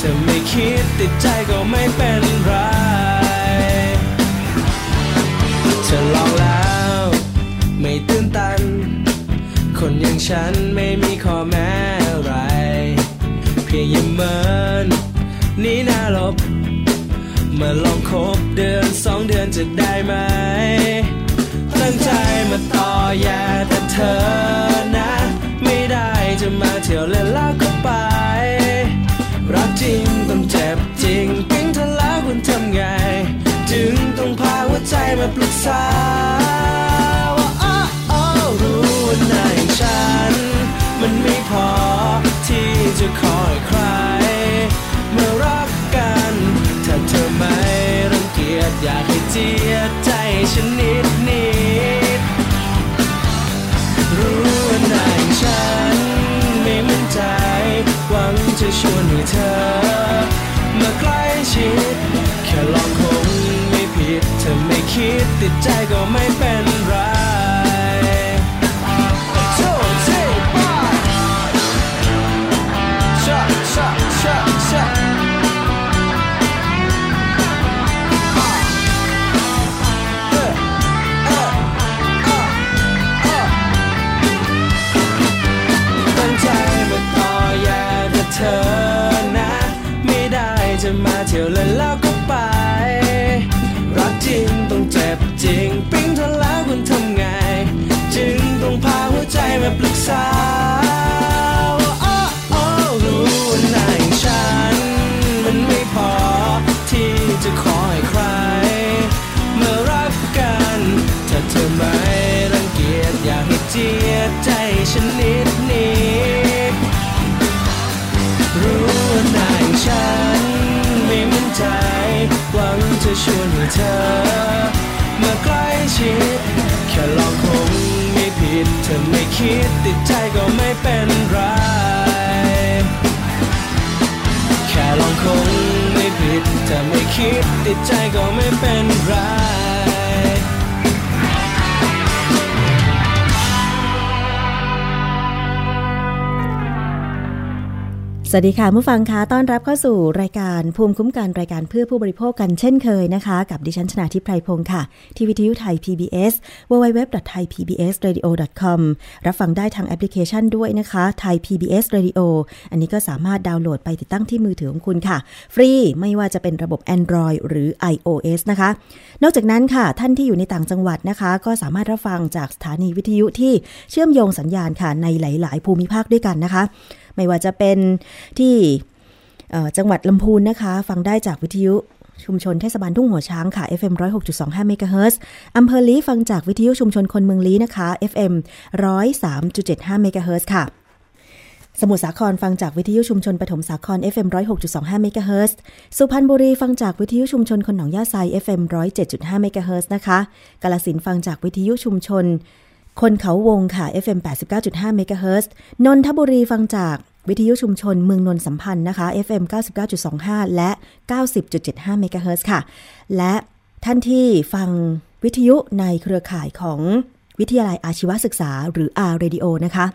ถ้าไม่คิดติดใจก็ไม่เป็นไรเธอลองแล้ว ไม่ตื่นตัน คนอย่างฉันไม่มีข้อแม้อะไร เพียงอยิ้มเมินนี่น่าลบมาลองคบเดือนสองเดือนจะได้ไหม ตั้งใจมาต่อย่แต่เธอนะ ไม่ได้จะมาเที่ยวเล่นแล้ว เจ็บจริงปิ๊งเธอล้วคุณทำไงจึงต้องพาหัวใจมาปรึกษาว่าอ้ออ้รู้ว่านายอย่างฉัน มันไม่พอที่จะคอยใคร เมื่อรักกัน ถ้าเธอไม่รังเกียจอยากให้เจียดใจฉันนิด เธอมาใกล้ชิด แค่ลองคงไม่ผิดเธอไม่คิดติดใจก็ไม่เป็นไร มาว่าอ้ออ้รู้ว่านายฉัน มันไม่พอที่จะคอยใคร เมื่อรักกัน ถ้าเธอไม่รังเกียจอยากให้เจียดใจฉันนิดนิดรู้ว่านายฉัน ไม่มั่นใจหวังจะชวนให้เธอ มาใกล้ชิด ผิดเธอไม่คิดติดใจก็ไม่เป็นไร แค่ลองคงไม่ผิดถ้าไม่คิดติดใจก็ไม่เป็นไร สวัสดีค่ะผู้ฟังคะต้อนรับเข้าสู่รายการภูมิคุ้มกันรายการเพื่อผู้บริโภคกันเช่นเคยนะคะ กับดิฉันชนาทิพไพรพงศ์ค่ะ ที่วิทยุไทย PBS www.thaipbsradio.com รับฟังได้ทางแอปพลิเคชันด้วยนะคะไทย PBS Radio อันนี้ก็สามารถดาวน์โหลดไปติดตั้งที่มือถือของคุณค่ะ ฟรีไม่ว่าจะเป็นระบบ Android หรือ iOS นะคะ นอกจากนั้นค่ะ ท่านที่อยู่ในต่างจังหวัดนะคะ ก็สามารถรับฟังจากสถานีวิทยุที่เชื่อมโยงสัญญาณค่ะในหลาย ๆ ภูมิภาคด้วยกันนะคะ ไม่ว่าจะเป็นที่จังหวัดลำพูนนะคะ ฟังได้จากวิทยุชุมชนเทศบาลทุ่งหัวช้างค่ะ FM 106.25เมกะเฮิรตซ์อำเภอลี้ฟังจากวิทยุชุมชนคนเมืองลี้นะคะ FM 103.75เมกะเฮิรตซ์ค่ะ สมุทรสาครฟังจากวิทยุชุมชนปฐมสาคร FM 106.25เมกะเฮิรตซ์สุพรรณบุรีฟังจากวิทยุชุมชนคนหนองหญ้าไซ FM 107.5เมกะเฮิรตซ์นะคะ กาฬสินธุ์ฟังจากวิทยุชุมชน คนเขาวงค่ะ FM 89.5เมกะเฮิรตซ์นนทบุรีฟังจากวิทยุชุมชนเมืองนนสัมพันธ์นะคะ FM 99.25 และ 90.75เมกะเฮิรตซ์ค่ะ และท่านที่ฟังวิทยุในเครือข่ายของวิทยาลัยอาชีวศึกษาหรือ R Radio นะคะ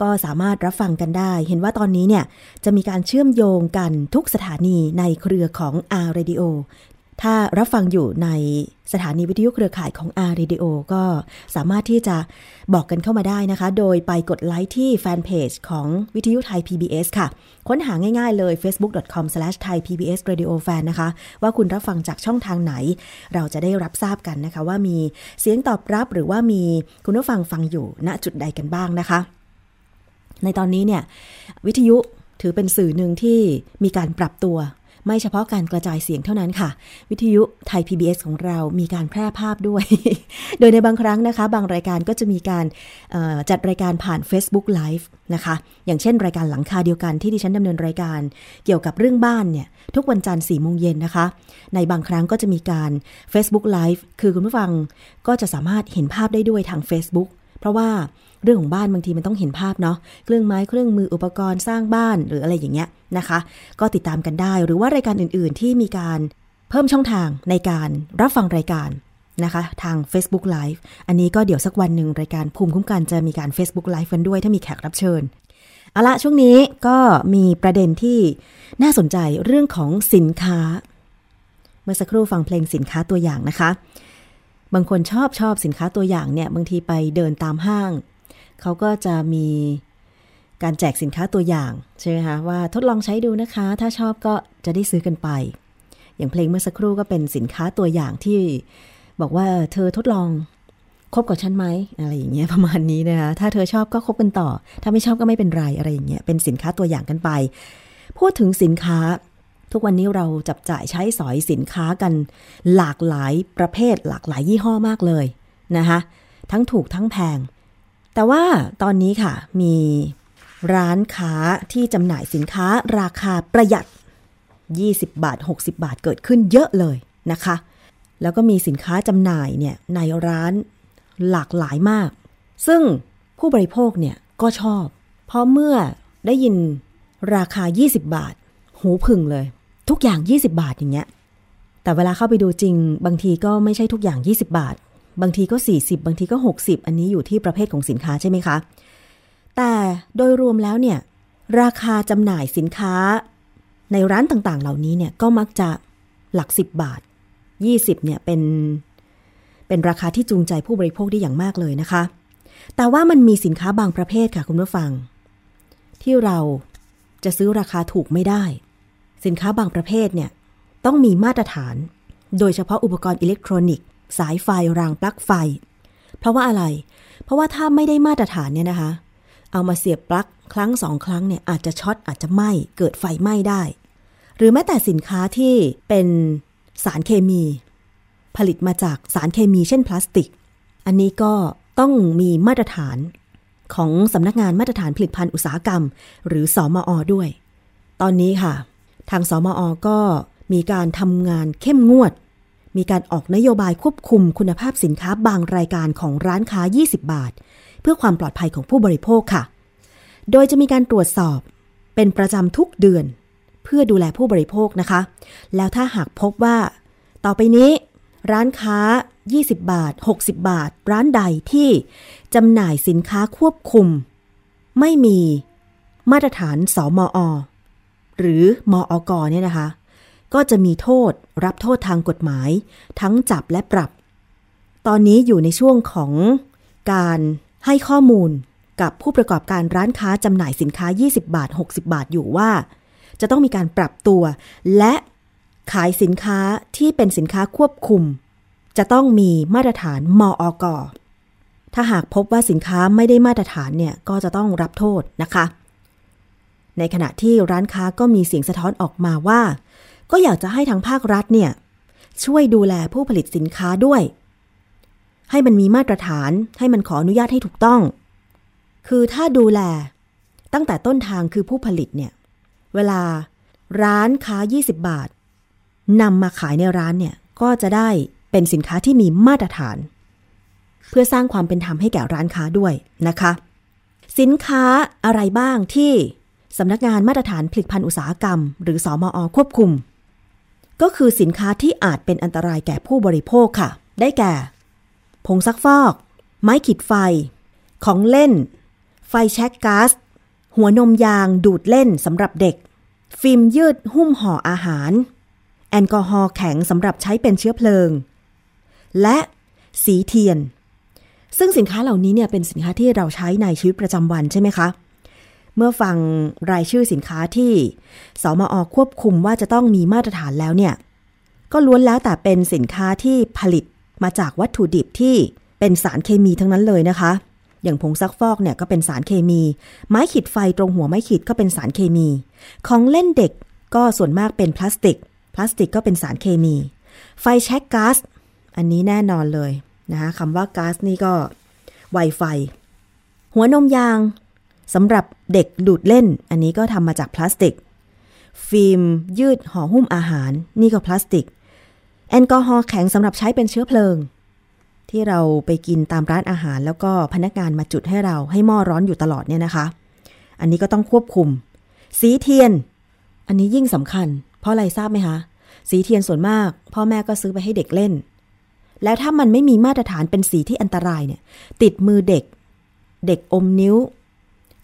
ก็สามารถรับฟังกันได้ เห็นว่าตอนนี้เนี่ย จะมีการเชื่อมโยงกันทุกสถานีในเครือของ R Radio ถ้ารับฟังอยู่ในสถานีวิทยุเครือข่ายของ R Radio ก็สามารถที่จะบอกกันเข้ามาได้นะคะ โดยไปกดไลค์ที่แฟนเพจของวิทยุไทย PBS ค่ะ ค้นหาง่ายๆเลย facebook.com/thaipbsradiofan นะคะ ว่าคุณรับฟังจากช่องทางไหน เราจะได้รับทราบกันนะคะ ว่ามีเสียงตอบรับหรือว่ามีคุณผู้ฟังฟังอยู่ณจุดใดกันบ้างนะคะ ในตอนนี้เนี่ยวิทยุถือเป็นสื่อหนึ่งที่มีการปรับตัว ไม่เฉพาะการกระจายเสียงเท่านั้นค่ะ วิทยุไทย PBS ของเรามีการแพร่ภาพด้วย โดยในบางครั้งนะคะ บางรายการก็จะมีการจัดรายการผ่าน Facebook Live นะคะ อย่างเช่น รายการหลังคาเดียวกันที่ดิฉันดำเนินรายการ เกี่ยวกับเรื่องบ้านเนี่ย ทุกวันจันทร์4โมงเย็นนะคะ ในบางครั้งก็จะมีการ Facebook Live คือคุณผู้ฟังก็จะสามารถเห็นภาพได้ด้วยทาง Facebook เพราะว่าเรื่องของบ้านบางทีมันต้องเห็นภาพเนาะเครื่องไม้เครื่องมืออุปกรณ์สร้างบ้านหรืออะไรอย่างเงี้ยนะคะ ก็ติดตามกันได้หรือว่ารายการอื่น ๆ ที่มีการเพิ่มช่องทางในการรับฟังรายการนะคะ ทาง Facebook Live อันนี้ก็เดี๋ยวสักวันหนึ่งรายการภูมิคุ้มกันจะมีการ Facebook Live กันด้วยถ้ามีแขกรับเชิญเอาละช่วงนี้ก็มีประเด็นที่น่าสนใจเรื่องของสินค้า เมื่อสักครู่ฟังเพลงสินค้าตัวอย่างนะคะ บางคนชอบชอบสินค้าตัวอย่างเนี่ย บางทีไปเดินตามห้าง เขาก็จะมีการแจกสินค้าตัวอย่าง ใช่ไหมคะ ว่าทดลองใช้ดูนะคะ ถ้าชอบก็จะได้ซื้อกันไป อย่างเพลงเมื่อสักครู่ก็เป็นสินค้าตัวอย่างที่บอกว่าเธอทดลองคบกับฉันไหมอะไรอย่างเงี้ยประมาณนี้นะคะถ้าเธอชอบก็คบกันต่อ ถ้าไม่ชอบก็ไม่เป็นไรอะไรอย่างเงี้ยเป็นสินค้าตัวอย่างกันไป พูดถึงสินค้า ทุกวันนี้เราจับจ่ายใช้สอยสินค้ากัน หลากหลายประเภทหลากหลายยี่ห้อมากเลยนะคะทั้งถูกทั้งแพง แต่ว่าตอนนี้ค่ะมีร้านค้าที่จำหน่ายสินค้าราคาประหยัด 20 บาท 60 บาทเกิดขึ้นเยอะเลยนะคะ แล้วก็มีสินค้าจำหน่ายเนี่ยในร้านหลากหลายมาก ซึ่งผู้บริโภคเนี่ยก็ชอบ เพราะเมื่อได้ยินราคา 20 บาท หูพึ่งเลย ทุกอย่าง 20 บาทอย่างเงี้ย แต่เวลาเข้าไปดูจริง บางทีก็ไม่ใช่ทุกอย่าง 20 บาท บางทีก็ 40 บางทีก็ 60 อันนี้อยู่ที่ประเภทของสินค้าใช่ไหมคะ แต่โดยรวมแล้วเนี่ย ราคาจำหน่ายสินค้า ในร้านต่างๆ เหล่านี้เนี่ยก็มักจะหลัก 10 บาท 20เนี่ยเป็นเป็นราคาที่จูงใจผู้บริโภคได้อย่างมากเลยนะคะ แต่ว่ามันมีสินค้าบางประเภทค่ะคุณผู้ฟัง ที่เราจะซื้อราคาถูกไม่ได้ สินค้าบางประเภทเนี่ยต้องมีมาตรฐาน โดยเฉพาะอุปกรณ์อิเล็กทรอนิกส์ สายไฟรางปลั๊กไฟ เพราะว่าอะไร เพราะว่าถ้าไม่ได้มาตรฐานเนี่ยนะคะ เอามาเสียบปลั๊กครั้งสองครั้งเนี่ยอาจจะช็อตอาจจะไหม้เกิดไฟไหม้ได้ หรือแม้แต่สินค้าที่เป็นสารเคมี ผลิตมาจากสารเคมีเช่นพลาสติก อันนี้ก็ต้องมีมาตรฐานของสำนักงานมาตรฐานผลิตภัณฑ์อุตสาหกรรม หรือสอมอด้วย ตอนนี้ค่ะ ทางสมอก็มีการทำงานเข้มงวด มีการออกนโยบายควบคุมคุณภาพสินค้าบางรายการของร้านค้า 20 บาท เพื่อความปลอดภัยของผู้บริโภคค่ะ โดยจะมีการตรวจสอบเป็นประจำทุกเดือน เพื่อดูแลผู้บริโภคนะคะ แล้วถ้าหากพบว่า ต่อไปนี้ ร้านค้า 20 บาท 60 บาท ร้านใดที่จำหน่ายสินค้าควบคุม ไม่มีมาตรฐานสอมอ หรือมออกเนี่ยนะคะ ก็จะมีโทษรับโทษทางกฎหมาย ทั้งจับและปรับ ตอนนี้อยู่ในช่วงของการให้ข้อมูลกับผู้ประกอบการร้านค้าจำหน่ายสินค้า 20 บาท 60 บาทอยู่ว่า จะต้องมีการปรับตัว และขายสินค้าที่เป็นสินค้าควบคุม จะต้องมีมาตรฐานมออกถ้าหากพบว่าสินค้าไม่ได้มาตรฐานเนี่ยก็จะต้องรับโทษนะคะ ในขณะที่ร้านค้าก็มีเสียงสะท้อนออกมาว่า ก็อยากจะให้ทางภาครัฐเนี่ย ช่วยดูแลผู้ผลิตสินค้าด้วย ให้มันมีมาตรฐานให้มันขออนุญาตให้ถูกต้อง คือถ้าดูแลตั้งแต่ต้นทางคือผู้ผลิตเนี่ย เวลาร้านค้า 20 บาทนำมาขายในร้านเนี่ย ก็จะได้เป็นสินค้าที่มีมาตรฐาน เพื่อสร้างความเป็นธรรมให้แก่ร้านค้าด้วยนะคะ สินค้าอะไรบ้างที่ สำนักงานมาตรฐานผลิตภัณฑ์อุตสาหกรรม หรือสอมอควบคุม ก็คือสินค้าที่อาจเป็นอันตรายแก่ผู้บริโภคค่ะ ได้แก่ ผงซักฟอก ไม้ขีดไฟ ของเล่น ไฟแช็กก๊าซหัวนมยางดูดเล่นสำหรับเด็ก ฟิล์มยืดหุ้มห่ออาหาร แอลกอฮอล์แข็งสำหรับใช้เป็นเชื้อเพลิง และสีเทียน ซึ่งสินค้าเหล่านี้เนี่ยเป็นสินค้าที่เราใช้ในชีวิตประจำวันใช่ไหมคะ เมื่อฟังรายชื่อสินค้าที่สมอควบคุมว่าจะต้องมีมาตรฐานแล้วเนี่ย ก็ล้วนแล้วแต่เป็นสินค้าที่ผลิตมาจากวัตถุดิบที่เป็นสารเคมีทั้งนั้นเลยนะคะ อย่างผงซักฟอกเนี่ยก็เป็นสารเคมี ไม้ขีดไฟตรงหัวไม้ขีดก็เป็นสารเคมี ของเล่นเด็กก็ส่วนมากเป็นพลาสติก พลาสติกก็เป็นสารเคมี ไฟแช็กก๊าซอันนี้แน่นอนเลยนะคะคำว่าก๊าซนี่ก็ไวไฟ หัวนมยาง สำหรับเด็กดูดเล่น อันนี้ก็ทำมาจากพลาสติก ฟิล์ม ยืดห่อหุ้มอาหาร นี่ก็พลาสติก แอลกอฮอล์แข็งสำหรับใช้เป็นเชื้อเพลิง ที่เราไปกินตามร้านอาหารแล้วก็พนักงานมาจุดให้เราให้หม้อร้อนอยู่ตลอดเนี่ยนะคะ อันนี้ก็ต้องควบคุม สีเทียน อันนี้ยิ่งสำคัญ เพราะอะไรทราบไหมคะ สีเทียนส่วนมาก พ่อแม่ก็ซื้อไปให้เด็กเล่น แล้วถ้ามันไม่มีมาตรฐานเป็นสีที่อันตรายเนี่ย ติดมือเด็ก เด็กอมนิ้ว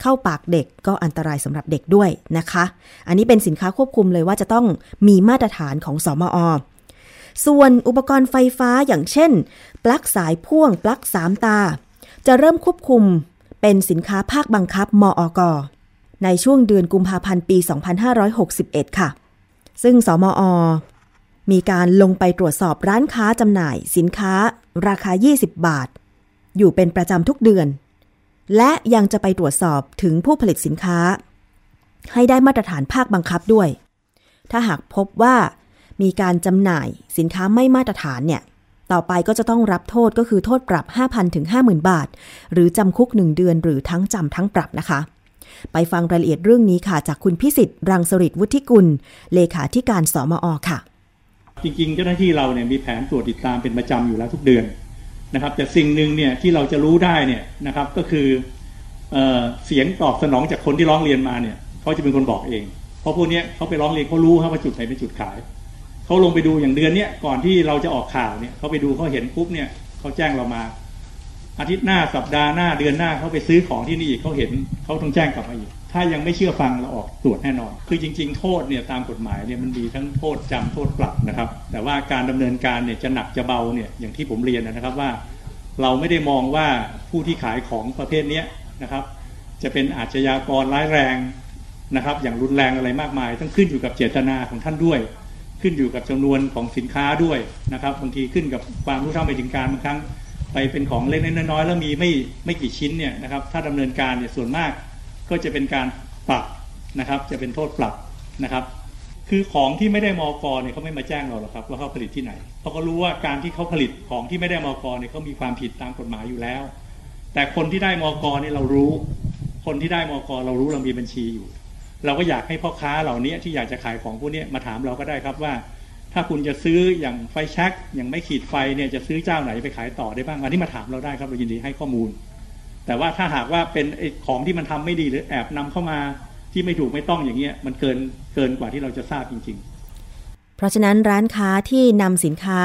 เข้าปากเด็กก็อันตรายสำหรับเด็กด้วยนะคะ อันนี้เป็นสินค้าควบคุมเลยว่าจะต้องมีมาตรฐานของสอมอส่วนอุปกรณ์ไฟฟ้าอย่างเช่น ปลั๊กสายพ่วง ปลั๊กสามตา จะเริ่มควบคุมเป็นสินค้าภาคบังคับ มอกในช่วงเดือนกุมภาพันธ์ปี 2561 ค่ะ ซึ่งสมอ มีการลงไปตรวจสอบร้านค้าจำหน่าย สินค้าราคา 20 บาท อยู่เป็นประจำทุกเดือน และยังจะไปตรวจสอบถึงผู้ผลิตสินค้า ให้ได้มาตรฐานภาคบังคับด้วย ถ้าหากพบว่ามีการจำหน่ายสินค้าไม่มาตรฐานเนี่ย ต่อไปก็จะต้องรับโทษก็คือโทษปรับ 5,000 ถึง 50,000 บาท หรือจำคุก 1 เดือนหรือทั้งจำทั้งปรับนะคะ ไปฟังรายละเอียดเรื่องนี้ค่ะ จากคุณพิสิทธิ์รังสริตวุฒิกุล เลขาธิการสมอค่ะ จริงๆ เจ้าหน้าที่เราเนี่ยมีแผนตรวจติดตามเป็นประจำอยู่แล้วทุกเดือน นะครับแต่สิ่งหนึ่งเนี่ยที่เราจะรู้ได้เนี่ยนะครับก็คือเอเสียงตอบสนองจากคนที่ร้องเรียนมาเนี่ยเขาจะเป็นคนบอกเอง เพราะพวกนี้เขาไปร้องเรียนเขารู้ครับว่าจุดไหนเป็นจุดขายเขาลงไปดูอย่างเดือนเนี้ยก่อนที่เราจะออกข่าวเนี่ยเขาไปดูเขาเห็นปุ๊บเนี่ยเขาแจ้งเรามา อาทิตย์หน้าสัปดาห์หน้าเดือนหน้าเขาไปซื้อของที่นี่อีกเขาเห็นเขาต้องแจ้งกลับมาอีก ถ้ายังไม่เชื่อฟังเราออกตรวจแน่นอน คือจริง ๆ โทษเนี่ยตามกฎหมายเนี่ยมันมีทั้งโทษจำโทษปรับนะครับ แต่ว่าการดำเนินการเนี่ยจะหนักจะเบาเนี่ยอย่างที่ผมเรียนนะครับว่า เราไม่ได้มองว่าผู้ที่ขายของประเภทนี้นะครับ จะเป็นอาชญากรร้ายแรงนะครับ อย่างรุนแรงอะไรมากมายต้องขึ้นอยู่กับเจตนาของท่านด้วย ขึ้นอยู่กับจำนวนของสินค้าด้วยนะครับบางทีขึ้นกับความรู้เท่าไม่ถึงการบางครั้งไปเป็นของเล็กน้อยๆแล้วมีไม่ไม่กี่ชิ้นเนี่ยนะครับถ้าดำเนินการเนี่ยส่วนมาก ก็จะเป็นการปรับนะครับ จะเป็นโทษปรับนะครับ คือของที่ไม่ได้มอกเนี่ยเขาไม่มาแจ้งเราหรอกครับว่าเขาผลิตที่ไหนเพราะเขารู้ว่าการที่เขาผลิตของที่ไม่ได้มอกเนี่ยเขามีความผิดตามกฎหมายอยู่แล้ว แต่คนที่ได้มอกเนี่ยเรารู้ คนที่ได้มอกเรารู้เรามีบัญชีอยู่ เราก็อยากให้พ่อค้าเหล่านี้ที่อยากจะขายของพวกนี้มาถามเราก็ได้ครับว่าถ้าคุณจะซื้ออย่างไฟแช็กอย่างไม่ขีดไฟเนี่ยจะซื้อเจ้าไหนไปขายต่อได้บ้างอันนี้มาถามเราได้ครับเรายินดีให้ข้อมูล แต่ว่าถ้าหากว่าเป็นของที่มันทำไม่ดีหรือแอบนำเข้ามาที่ไม่ถูกไม่ต้องอย่างเงี้ยมันเกินเกินกว่าที่เราจะทราบจริง ๆ เพราะฉะนั้นร้านค้าที่นำสินค้า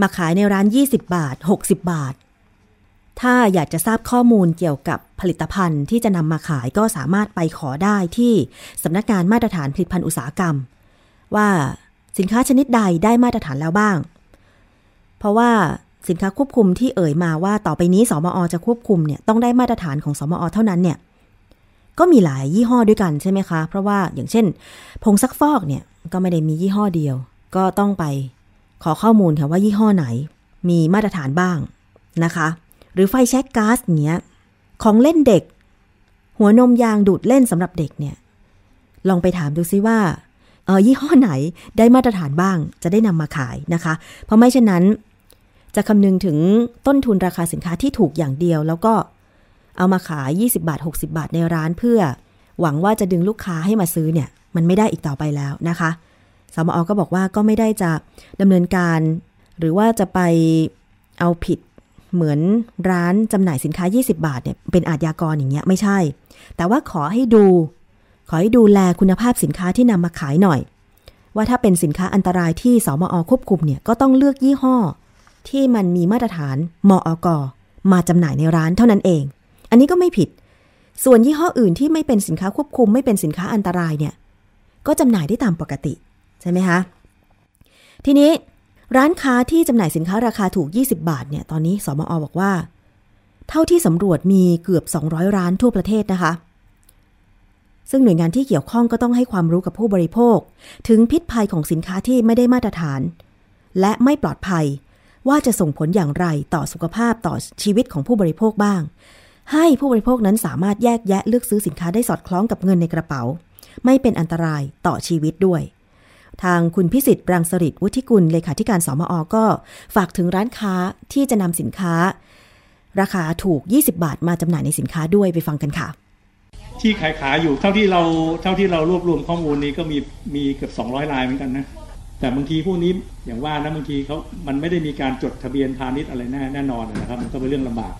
มาขายในร้าน 20 บาท 60 บาท ถ้าอยากจะทราบข้อมูลเกี่ยวกับผลิตภัณฑ์ที่จะนำมาขายก็สามารถไปขอได้ที่สำนักงานมาตรฐานผลิตภัณฑ์อุตสาหกรรม ว่าสินค้าชนิดใดได้มาตรฐานแล้วบ้าง เพราะว่า สินค้าควบคุมที่เอ่ยมาว่าต่อไปนี้สมอจะควบคุมเนี่ยต้องได้มาตรฐานของสมอเท่านั้นเนี่ยก็มีหลายยี่ห้อด้วยกันใช่ไหมคะ เพราะว่าอย่างเช่น ผงซักฟอกเนี่ยก็ไม่ได้มียี่ห้อเดียว ก็ต้องไปขอข้อมูลค่ะว่ายี่ห้อไหน มีมาตรฐานบ้างนะคะ หรือไฟแช็กก๊าซเนี้ยของเล่นเด็ก หัวนมยางดูดเล่นสำหรับเด็กเนี่ยลองไปถามดูซิว่าเออยี่ห้อไหนได้มาตรฐานบ้างจะได้นำมาขายนะคะ เพราะไม่เช่นนั้น จะคำนึงถึงต้นทุนราคาสินค้าที่ถูกอย่างเดียว แล้วก็เอามาขาย 20 บาท 60 บาทในร้านเพื่อ หวังว่าจะดึงลูกค้าให้มาซื้อเนี่ย มันไม่ได้อีกต่อไปแล้วนะคะสมอก็บอกว่าก็ไม่ได้จะดำเนินการ หรือว่าจะไปเอาผิดเหมือนร้านจำหน่ายสินค้า 20 บาทเนี่ยเป็นอาชญากรอย่างเงี้ยไม่ใช่ แต่ว่าขอให้ดู ขอให้ดูแลคุณภาพสินค้าที่นำมาขายหน่อย ว่าถ้าเป็นสินค้าอันตรายที่สมอควบคุมเนี่ยก็ต้องเลือกยี่ห้อ ที่มันมีมาตรฐานมอกมาจำหน่ายในร้านเท่านั้นเอง อันนี้ก็ไม่ผิด ส่วนยี่ห้ออื่นที่ไม่เป็นสินค้าควบคุม ไม่เป็นสินค้าอันตรายเนี่ย ก็จำหน่ายได้ตามปกติ ใช่ไหมคะ ทีนี้ร้านค้าที่จำหน่ายสินค้าราคาถูก 20 บาทเนี่ยตอนนี้สมอบอกว่า เท่าที่สำรวจมีเกือบ 200 ร้านทั่วประเทศนะคะ ซึ่งหน่วยงานที่เกี่ยวข้องก็ต้องให้ความรู้กับผู้บริโภค ถึงพิษภัยของสินค้าที่ไม่ได้มาตรฐาน และไม่ปลอดภัย ว่าจะส่งผลอย่างไรต่อสุขภาพต่อชีวิตของผู้บริโภคบ้าง ให้ผู้บริโภคนั้นสามารถแยกแยะเลือกซื้อสินค้าได้สอดคล้องกับเงินในกระเป๋า ไม่เป็นอันตรายต่อชีวิตด้วย ทางคุณพิสิทธิ์รังสริตวุฒิกุลเลขาธิการสมอก็ฝากถึงร้านค้าที่จะนำสินค้า ราคาถูก 20 บาทมาจำหน่ายในสินค้าด้วยไปฟังกันค่ะที่ขายขายอยู่เท่าที่เราเท่าที่เรารวบรวมข้อมูลนี้ก็มีมีเกือบ200รายเหมือนกันนะ แต่บางทีพวกนี้อย่างว่านะบางทีเขามันไม่ได้มีการจดทะเบียนพาณิชย์อะไรแน่แน่นอนนะครับ มันก็เป็นเรื่องลำบาก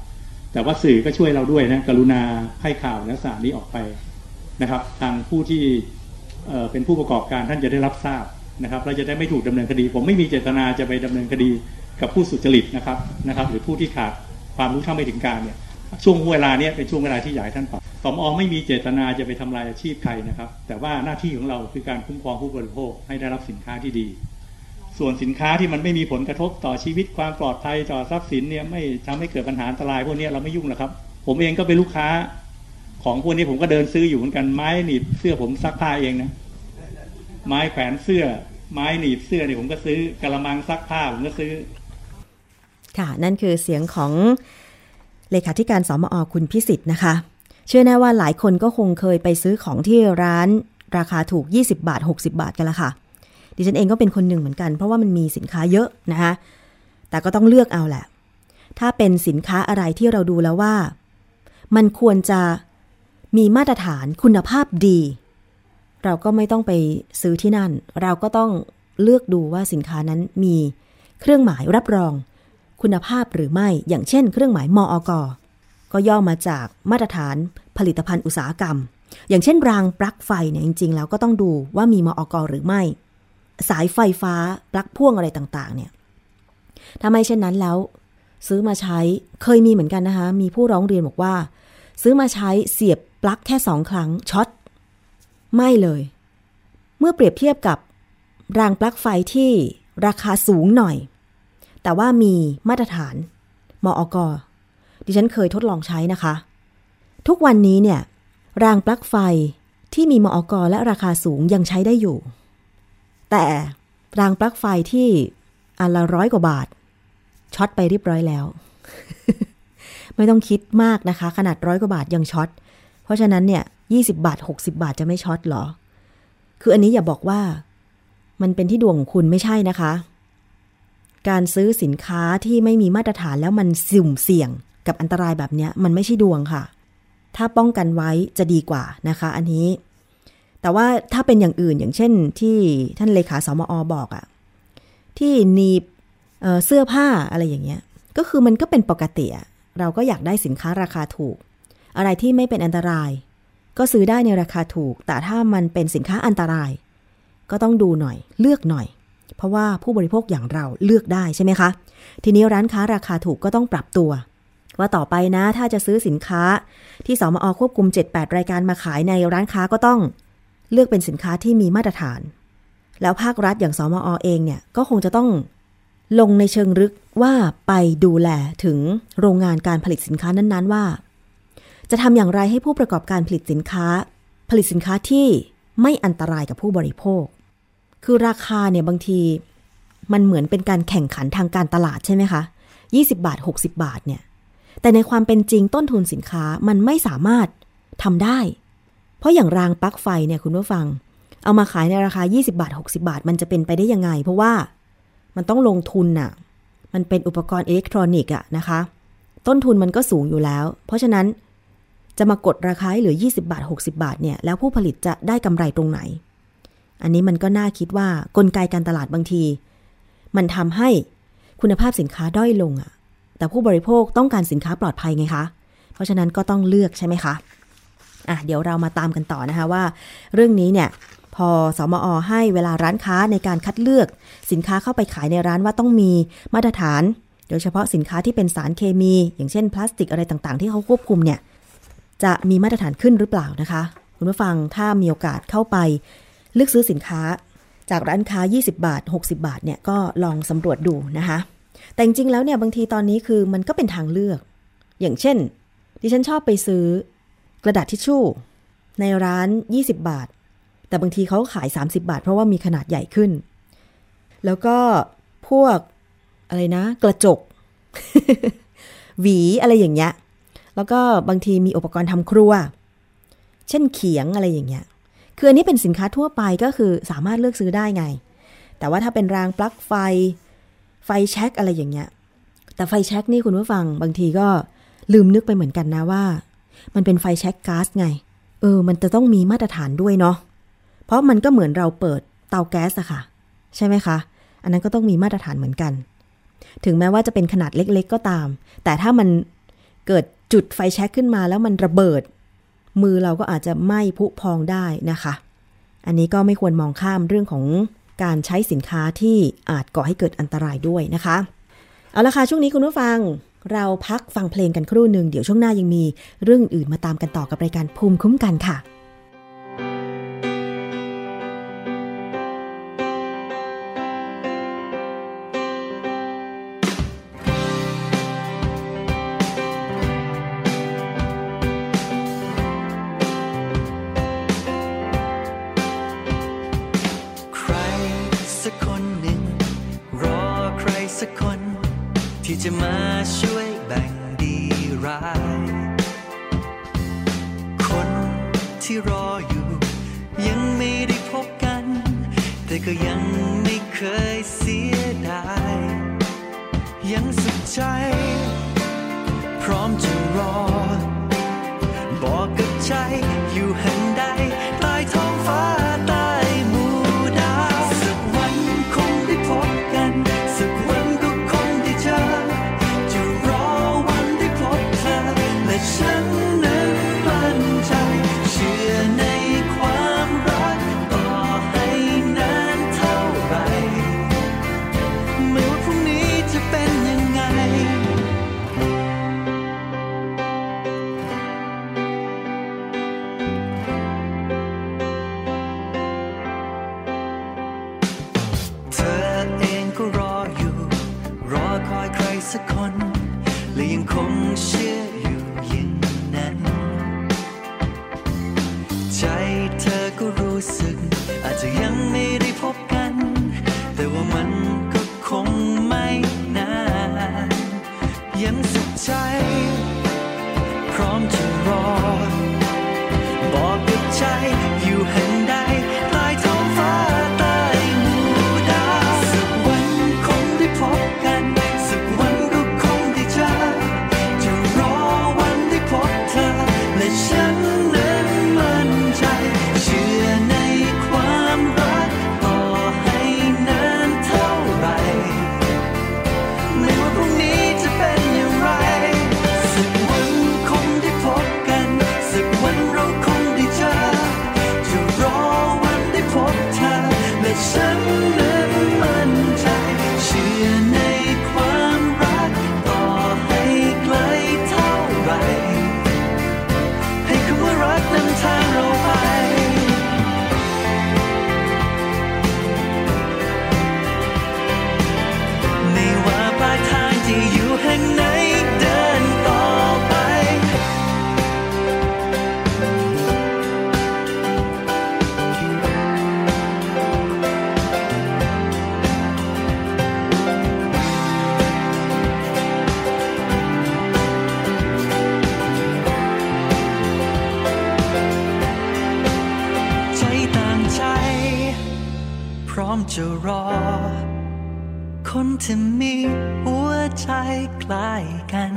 แต่ว่าสื่อก็ช่วยเราด้วยนะกรุณาให้ข่าวและสารนี้ออกไปนะครับ ทางผู้ที่เป็นผู้ประกอบการท่านจะได้รับทราบนะครับเราจะได้ไม่ถูกดำเนินคดี ผมไม่มีเจตนาจะไปดำเนินคดีกับผู้สุจริตนะครับนะครับ หรือผู้ที่ขาดความรู้เท่าไม่ถึงการเนี่ย ช่วงเวลาเนี้ยเป็นช่วงเวลาที่อยากให้ท่านปรับสมอไม่มีเจตนาจะไปทำลายอาชีพใครนะครับ แต่ว่าหน้าที่ของเราคือการคุ้มครองผู้บริโภคให้ได้รับสินค้าที่ดี ส่วนสินค้าที่มันไม่มีผลกระทบต่อชีวิตความปลอดภัยต่อทรัพย์สินเนี่ยไม่ทำให้เกิดปัญหาอันตรายพวกนี้เราไม่ยุ่งหรอกครับ ผมเองก็เป็นลูกค้า ของพวกนี้ผมก็เดินซื้ออยู่เหมือนกันไม้หนีบเสื้อผมซักผ้าเองนะไม้แขวนเสื้อ ไม้หนีบเสื้อเนี่ยผมก็ซื้อกระมังซักผ้าผมก็ซื้อ ค่ะนั่นคือเสียงของ เลขาธิการสมอคุณพิสิทธิ์นะคะ เชื่อแน่ว่าหลายคนก็คงเคยไปซื้อของที่ร้านราคาถูก 20 บาท 60 บาทกันละค่ะ ดิฉันเองก็เป็นคนหนึ่งเหมือนกัน เพราะว่ามันมีสินค้าเยอะนะคะแต่ก็ต้องเลือกเอาแหละ ถ้าเป็นสินค้าอะไรที่เราดูแล้วว่า มันควรจะมีมาตรฐานคุณภาพดี เราก็ไม่ต้องไปซื้อที่นั่น เราก็ต้องเลือกดูว่าสินค้านั้นมีเครื่องหมายรับรอง คุณภาพหรือไม่ อย่างเช่น เครื่องหมายมอกก็ย่อมาจากมาตรฐานผลิตภัณฑ์อุตสาหกรรม อย่างเช่น รางปลั๊กไฟเนี่ยจริง ๆ แล้วก็ต้องดูว่ามีมอกหรือไม่ สายไฟฟ้าปลั๊กพ่วงอะไรต่างๆ เนี่ยถ้าไม่เช่นนั้นแล้ว ซื้อมาใช้เคยมีเหมือนกันนะคะ มีผู้ร้องเรียนบอกว่า ซื้อมาใช้เสียบปลั๊กแค่สองครั้งช็อตไม่เลย เมื่อเปรียบเทียบกับรางปลั๊กไฟที่ราคาสูงหน่อย แต่ว่ามีมาตรฐานมออกดิฉันเคยทดลองใช้นะคะ ทุกวันนี้เนี่ย รางปลั๊กไฟที่มีมออกและราคาสูงยังใช้ได้อยู่ แต่รางปลั๊กไฟที่อันละร้อยกว่าบาทช็อตไปเรียบร้อยแล้ว ไม่ต้องคิดมากนะคะ ขนาดร้อยกว่าบาทยังช็อตเพราะฉะนั้นเนี่ย20 บาท 60 บาทจะไม่ช็อตหรอ คืออันนี้อย่าบอกว่า มันเป็นที่ดวงของคุณไม่ใช่นะคะ การซื้อสินค้าที่ไม่มีมาตรฐานแล้วมันสุ่มเสี่ยงกับอันตรายแบบนี้มันไม่ใช่ดวงค่ะ ถ้าป้องกันไว้จะดีกว่านะคะ อันนี้ แต่ว่าถ้าเป็นอย่างอื่นอย่างเช่น ที่ท่านเลขาสมอบอกอะที่หนีบเเสื้อผ้าอะไรอย่างเงี้ย ก็คือมันก็เป็นปกติเราก็อยากได้สินค้าราคาถูก อะไรที่ไม่เป็นอันตราย ก็ซื้อได้ในราคาถูก แต่ถ้ามันเป็นสินค้าอันตราย ก็ต้องดูหน่อย เลือกหน่อย เพราะว่าผู้บริโภคอย่างเราเลือกได้ใช่ไหมคะ ทีนี้ร้านค้าราคาถูกก็ต้องปรับตัว ว่าต่อไปนะถ้าจะซื้อสินค้าที่สมอควบคุม 7-8 รายการมาขายในร้านค้าก็ต้องเลือกเป็นสินค้าที่มีมาตรฐาน แล้วภาครัฐอย่างสมอเองเนี่ยก็คงจะต้องลงในเชิงลึกว่าไปดูแลถึงโรงงานการผลิตสินค้านั้นๆว่า จะทำอย่างไรให้ผู้ประกอบการผลิตสินค้า ผลิตสินค้าที่ไม่อันตรายกับผู้บริโภค คือราคาเนี่ยบางทีมันเหมือนเป็นการแข่งขันทางการตลาดใช่ไหมคะ 20 บาท 60 บาทเนี่ย แต่ในความเป็นจริงต้นทุนสินค้ามันไม่สามารถทำได้ เพราะอย่างรางปลั๊กไฟเนี่ยคุณผู้ฟัง เอามาขายในราคา 20 บาท 60 บาท มันจะเป็นไปได้ยังไง เพราะว่ามันต้องลงทุนน่ะ มันเป็นอุปกรณ์อิเล็กทรอนิกส์อะนะคะ ต้นทุนมันก็สูงอยู่แล้ว เพราะฉะนั้นจะมากดราคาให้เหลือ 20 บาท 60 บาทเนี่ย แล้วผู้ผลิตจะได้กำไรตรงไหน อันนี้มันก็น่าคิดว่ากลไกการตลาดบางที มันทำให้คุณภาพสินค้าด้อยลงอะแต่ผู้บริโภคต้องการสินค้าปลอดภัยไงคะ เพราะฉะนั้นก็ต้องเลือกใช่ไหมคะอะเดี๋ยวเรามาตามกันต่อนะคะว่า เรื่องนี้เนี่ยพอสมอให้เวลาร้านค้าในการคัดเลือก สินค้าเข้าไปขายในร้านว่าต้องมีมาตรฐาน โดยเฉพาะสินค้าที่เป็นสารเคมี อย่างเช่นพลาสติกอะไรต่างๆ ที่เขาควบคุมเนี่ยจะมีมาตรฐานขึ้นหรือเปล่านะคะ คุณผู้ฟังถ้ามีโอกาสเข้าไป เลือกซื้อสินค้าจากร้านค้า 20 บาท 60 บาทเนี่ยก็ลองสำรวจดูนะคะ แต่จริงๆแล้วเนี่ยบางทีตอนนี้คือมันก็เป็นทางเลือก อย่างเช่น ดิฉันชอบไปซื้อกระดาษทิชชู่ ในร้าน 20 บาท แต่บางทีเขาขาย 30 บาท เพราะว่ามีขนาดใหญ่ขึ้น แล้วก็พวกอะไรนะ กระจก หวีอะไรอย่างเงี้ยแล้วก็บางทีมีอุปกรณ์ทำครัว เช่นเขียงอะไรอย่างเงี้ย คืออันนี้เป็นสินค้าทั่วไปก็คือสามารถเลือกซื้อได้ไง แต่ว่าถ้าเป็นรางปลั๊กไฟ ไฟแช็กอะไรอย่างเงี้ย แต่ไฟแช็กนี่คุณผู้ฟังบางทีก็ลืมนึกไปเหมือนกันนะว่า มันเป็นไฟแช็กก๊าซไง เออ มันจะต้องมีมาตรฐานด้วยเนาะ เพราะมันก็เหมือนเราเปิดเตาแก๊สอะค่ะ ใช่ไหมคะ อันนั้นก็ต้องมีมาตรฐานเหมือนกัน ถึงแม้ว่าจะเป็นขนาดเล็ก ๆ ก็ตาม แต่ถ้ามันเกิดจุดไฟแช็กขึ้นมาแล้วมันระเบิด มือเราก็อาจจะไหม้พุพองได้นะคะ อันนี้ก็ไม่ควรมองข้ามเรื่องของการใช้สินค้าที่อาจก่อให้เกิดอันตรายด้วยนะคะ เอาละค่ะช่วงนี้คุณผู้ฟัง เราพักฟังเพลงกันครู่หนึ่งเดี๋ยวช่วงหน้ายังมีเรื่องอื่นมาตามกันต่อกับรายการภูมิคุ้มกันค่ะ คงไม่นาน ยังสุขใจ จะมีหัวใจใกล้กัน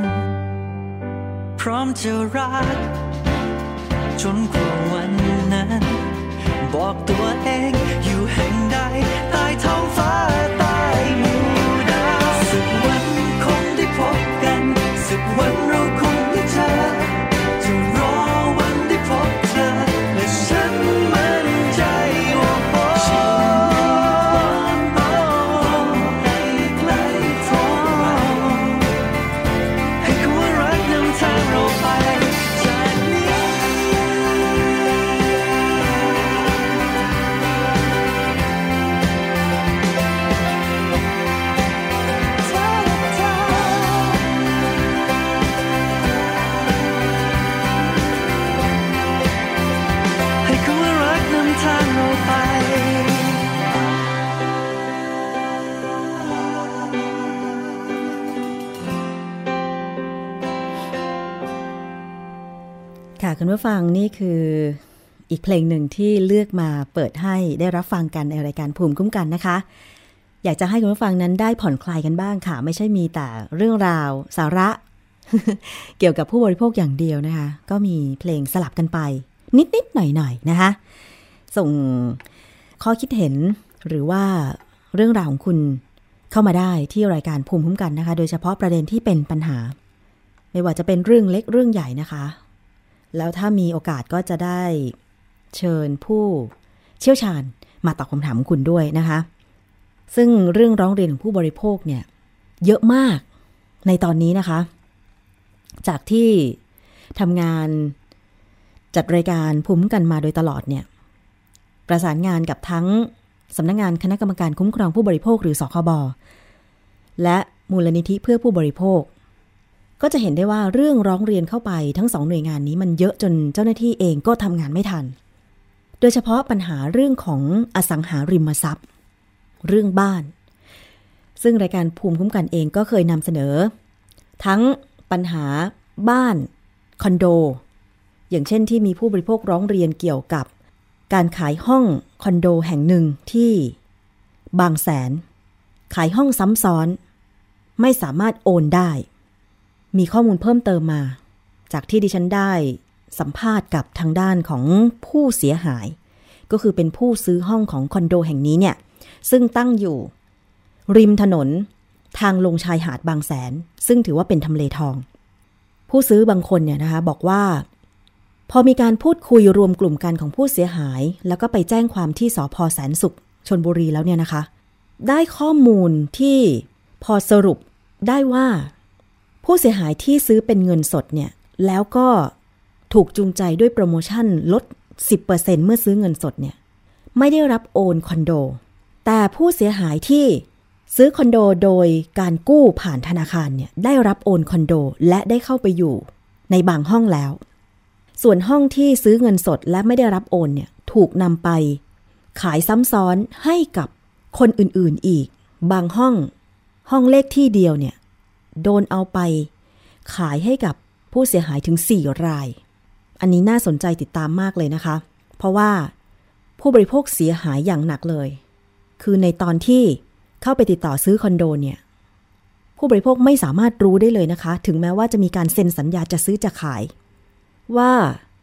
พร้อมจะรัก จนกว่าวันนั้น บอกตัวเองอยู่แห่งใดใต้ท้องฟ้า คุณผู้ฟังนี่คืออีกเพลงหนึ่งที่เลือกมาเปิดให้ได้รับฟังกันในรายการภูมิคุ้มกันนะคะ อยากจะให้คุณผู้ฟังนั้นได้ผ่อนคลายกันบ้างค่ะ ไม่ใช่มีแต่เรื่องราวสาระ เกี่ยวกับผู้บริโภคอย่างเดียวนะคะ ก็มีเพลงสลับกันไป นิดๆหน่อยๆนะคะ ส่งข้อคิดเห็นหรือว่าเรื่องราวของคุณเข้ามาได้ที่รายการภูมิคุ้มกันนะคะ โดยเฉพาะประเด็นที่เป็นปัญหา ไม่ว่าจะเป็นเรื่องเล็กเรื่องใหญ่นะคะ แล้วถ้ามีโอกาสก็จะได้เชิญผู้เชี่ยวชาญมาตอบคำถามคุณด้วยนะคะ ซึ่งเรื่องร้องเรียนของผู้บริโภคเนี่ยเยอะมากในตอนนี้นะคะ จากที่ทำงานจัดรายการภูมิกันมาโดยตลอดเนี่ยประสานงานกับทั้งสำนักงงานคณะกรรมการคุ้มครองผู้บริโภคหรือสคบและมูลนิธิเพื่อผู้บริโภค ก็จะเห็นได้ว่าเรื่องร้องเรียนเข้าไปทั้งสองหน่วยงานนี้มันเยอะจนเจ้าหน้าที่เองก็ทำงานไม่ทัน โดยเฉพาะปัญหาเรื่องของอสังหาริมทรัพย์ เรื่องบ้าน ซึ่งรายการภูมิคุ้มกันเองก็เคยนำเสนอ ทั้งปัญหาบ้าน คอนโด อย่างเช่นที่มีผู้บริโภคร้องเรียนเกี่ยวกับ การขายห้องคอนโดแห่งหนึ่งที่บางแสน ขายห้องซ้ำซ้อน ไม่สามารถโอนได้ มีข้อมูลเพิ่มเติมมา จากที่ดิฉันได้สัมภาษณ์กับทางด้านของผู้เสียหาย ก็คือเป็นผู้ซื้อห้องของคอนโดแห่งนี้เนี่ย ซึ่งตั้งอยู่ ริมถนน ทางลงชายหาดบางแสน ซึ่งถือว่าเป็นทำเลทอง ผู้ซื้อบางคนเนี่ยนะคะบอกว่า พอมีการพูดคุยรวมกลุ่มกันของผู้เสียหาย แล้วก็ไปแจ้งความที่สพแสนสุขชนบุรีแล้วเนี่ยนะคะ ได้ข้อมูลที่พอสรุปได้ว่า ผู้เสียหายที่ซื้อเป็นเงินสดเนี่ย แล้วก็ถูกจูงใจด้วยโปรโมชั่นลด 10%เมื่อซื้อเงินสดเนี่ย ไม่ได้รับโอนคอนโด แต่ผู้เสียหายที่ซื้อคอนโดโดยการกู้ผ่านธนาคารเนี่ย ได้รับโอนคอนโดและได้เข้าไปอยู่ในบางห้องแล้ว ส่วนห้องที่ซื้อเงินสดและไม่ได้รับโอนเนี่ย ถูกนำไป ขายซ้ำซ้อนให้กับคนอื่นๆอีก บางห้อง ห้องเลขที่เดียวเนี่ย โดนเอาไป ขายให้กับผู้เสียหายถึง 4 ราย อันนี้น่าสนใจติดตามมากเลยนะคะ เพราะว่าผู้บริโภคเสียหายอย่างหนักเลย คือในตอนที่เข้าไปติดต่อซื้อคอนโดเนี่ยผู้บริโภคไม่สามารถรู้ได้เลยนะคะ ถึงแม้ว่าจะมีการเซ็นสัญญาจะซื้อจะขาย ว่า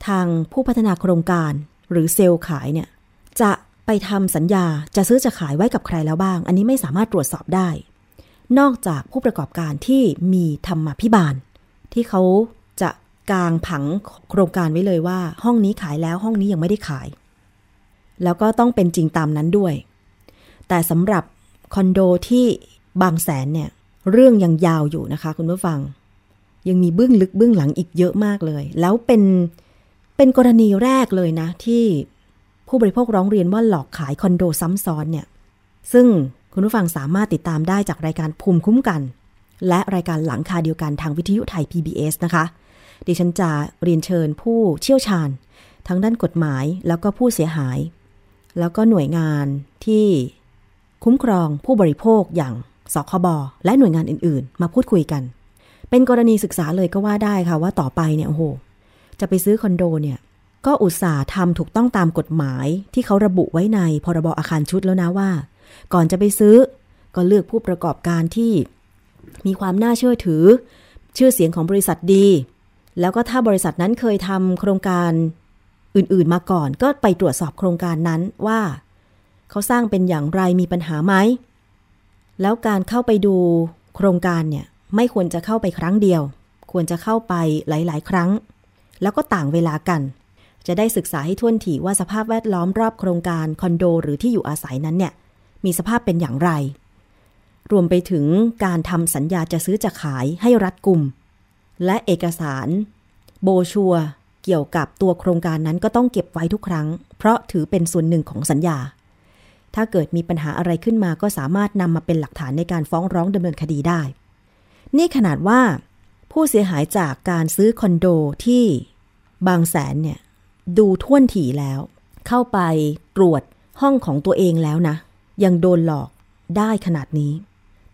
ทางผู้พัฒนาโครงการหรือเซลล์ขายเนี่ยจะไปทำสัญญาจะซื้อจะขายไว้กับใครแล้วบ้าง อันนี้ไม่สามารถตรวจสอบได้ นอกจากผู้ประกอบการที่มีธรรมาภิบาล ที่เขาจะกางผังโครงการไว้เลยว่า ห้องนี้ขายแล้วห้องนี้ยังไม่ได้ขาย แล้วก็ต้องเป็นจริงตามนั้นด้วย แต่สำหรับคอนโดที่บางแสนเนี่ย เรื่องยังยาวอยู่นะคะ คุณผู้ฟัง ยังมีเบื้องลึกเบื้องหลังอีกเยอะมากเลย แล้วเป็นเป็นกรณีแรกเลยนะ ที่ผู้บริโภคร้องเรียนว่าหลอกขายคอนโดซ้ำซ้อนเนี่ย ซึ่ง คุณผู้ฟังสามารถติดตามได้จากรายการภูมิคุ้มกัน และรายการหลังคาเดียวกันทางวิทยุไทย PBS นะคะ ดิฉันจะเรียนเชิญผู้เชี่ยวชาญ ทั้งด้านกฎหมายแล้วก็ผู้เสียหาย แล้วก็หน่วยงานที่คุ้มครองผู้บริโภคอย่างสคบและหน่วยงานอื่น ๆ มาพูดคุยกัน เป็นกรณีศึกษาเลยก็ว่าได้ค่ะว่าต่อไปเนี่ยโอ้โหจะไปซื้อคอนโดเนี่ยก็อุตส่าห์ทำถูกต้องตามกฎหมายที่เขาระบุไว้ในพรบอาคารชุดแล้วนะว่า ก่อนจะไปซื้อ ก็เลือกผู้ประกอบการที่มีความน่าเชื่อถือ ชื่อเสียงของบริษัทดี แล้วก็ถ้าบริษัทนั้นเคยทำโครงการอื่นๆมาก่อน ก็ไปตรวจสอบโครงการนั้นว่า เขาสร้างเป็นอย่างไรมีปัญหาไหม แล้วการเข้าไปดูโครงการเนี่ยไม่ควรจะเข้าไปครั้งเดียว ควรจะเข้าไปหลาย ๆ ครั้ง แล้วก็ต่างเวลากัน จะได้ศึกษาให้ท่วนถี่ว่าสภาพแวดล้อมรอบโครงการคอนโด หรือที่อยู่อาศัยนั้นเนี่ย มีสภาพเป็นอย่างไร รวมไปถึงการทำสัญญาจะซื้อจะขายให้รัดกุม และเอกสาร โบชัวเกี่ยวกับตัวโครงการนั้นก็ต้องเก็บไว้ทุกครั้ง เพราะถือเป็นส่วนหนึ่งของสัญญา ถ้าเกิดมีปัญหาอะไรขึ้นมาก็สามารถนำมาเป็นหลักฐานในการฟ้องร้องดำเนินคดีได้ นี่ขนาดว่า ผู้เสียหายจากการซื้อคอนโดที่บางแสนเนี่ยดูท่วนถี่แล้ว เข้าไปตรวจห้องของตัวเองแล้วนะ ยังโดนหลอกได้ขนาดนี้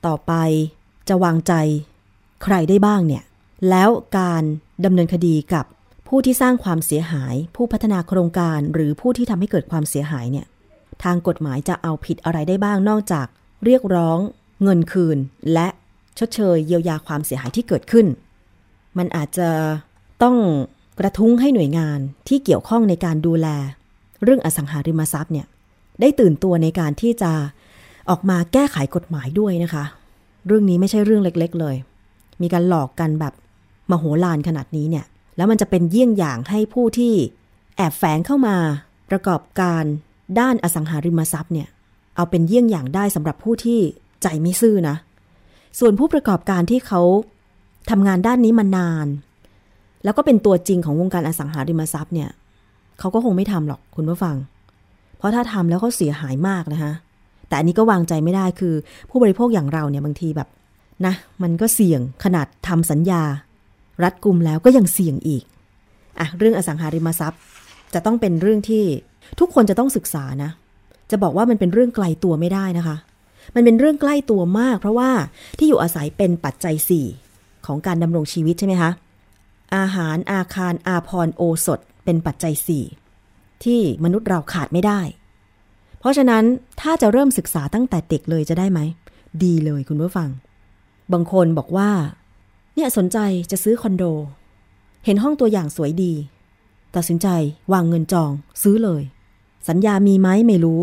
ต่อไปจะวางใจใครได้บ้างเนี่ย แล้วการดำเนินคดีกับผู้ที่สร้างความเสียหาย ผู้พัฒนาโครงการหรือผู้ที่ทำให้เกิดความเสียหายเนี่ย ทางกฎหมายจะเอาผิดอะไรได้บ้างนอกจากเรียกร้องเงินคืน และชดเชยเยียวยาความเสียหายที่เกิดขึ้น มันอาจจะต้องกระทุ้งให้หน่วยงานที่เกี่ยวข้องในการดูแล เรื่องอสังหาริมทรัพย์เนี่ย ได้ตื่นตัวในการที่จะออกมาแก้ไขกฎหมายด้วยนะคะ เรื่องนี้ไม่ใช่เรื่องเล็กๆเลย มีการหลอกกันแบบมโหฬารขนาดนี้เนี่ย แล้วมันจะเป็นเยี่ยงอย่างให้ผู้ที่แอบแฝงเข้ามาประกอบการด้านอสังหาริมทรัพย์เนี่ย เอาเป็นเยี่ยงอย่างได้สำหรับผู้ที่ใจไม่ซื่อนะ ส่วนผู้ประกอบการที่เขาทำงานด้านนี้มานาน แล้วก็เป็นตัวจริงของวงการอสังหาริมทรัพย์เนี่ยเขาก็คงไม่ทำหรอกคุณผู้ฟัง เพราะถ้าทำแล้วเขาเสียหายมากนะคะแต่อันนี้ก็วางใจไม่ได้คือ ผู้บริโภคอย่างเราเนี่ยบางทีแบบนะ มันก็เสี่ยงขนาดทำสัญญา รัดกุมแล้วก็ยังเสี่ยงอีกอะเรื่องอสังหาริมทรัพย์ จะต้องเป็นเรื่องที่ทุกคนจะต้องศึกษานะ จะบอกว่ามันเป็นเรื่องไกลตัวไม่ได้นะคะ มันเป็นเรื่องใกล้ตัวมาก เพราะว่าที่อยู่อาศัยเป็นปัจจัยสี่ของการดำรงชีวิตใช่ไหมคะอาหารอาคารอาพรโอสถ เป็นปัจจัยสี่ ที่มนุษย์เราขาดไม่ได้ เพราะฉะนั้นถ้าจะเริ่มศึกษาตั้งแต่เด็กเลยจะได้ไหม ดีเลยคุณผู้ฟัง บางคนบอกว่า เนี่ยสนใจจะซื้อคอนโด เห็นห้องตัวอย่างสวยดี ตัดสินใจวางเงินจองซื้อเลย สัญญามีไหมไม่รู้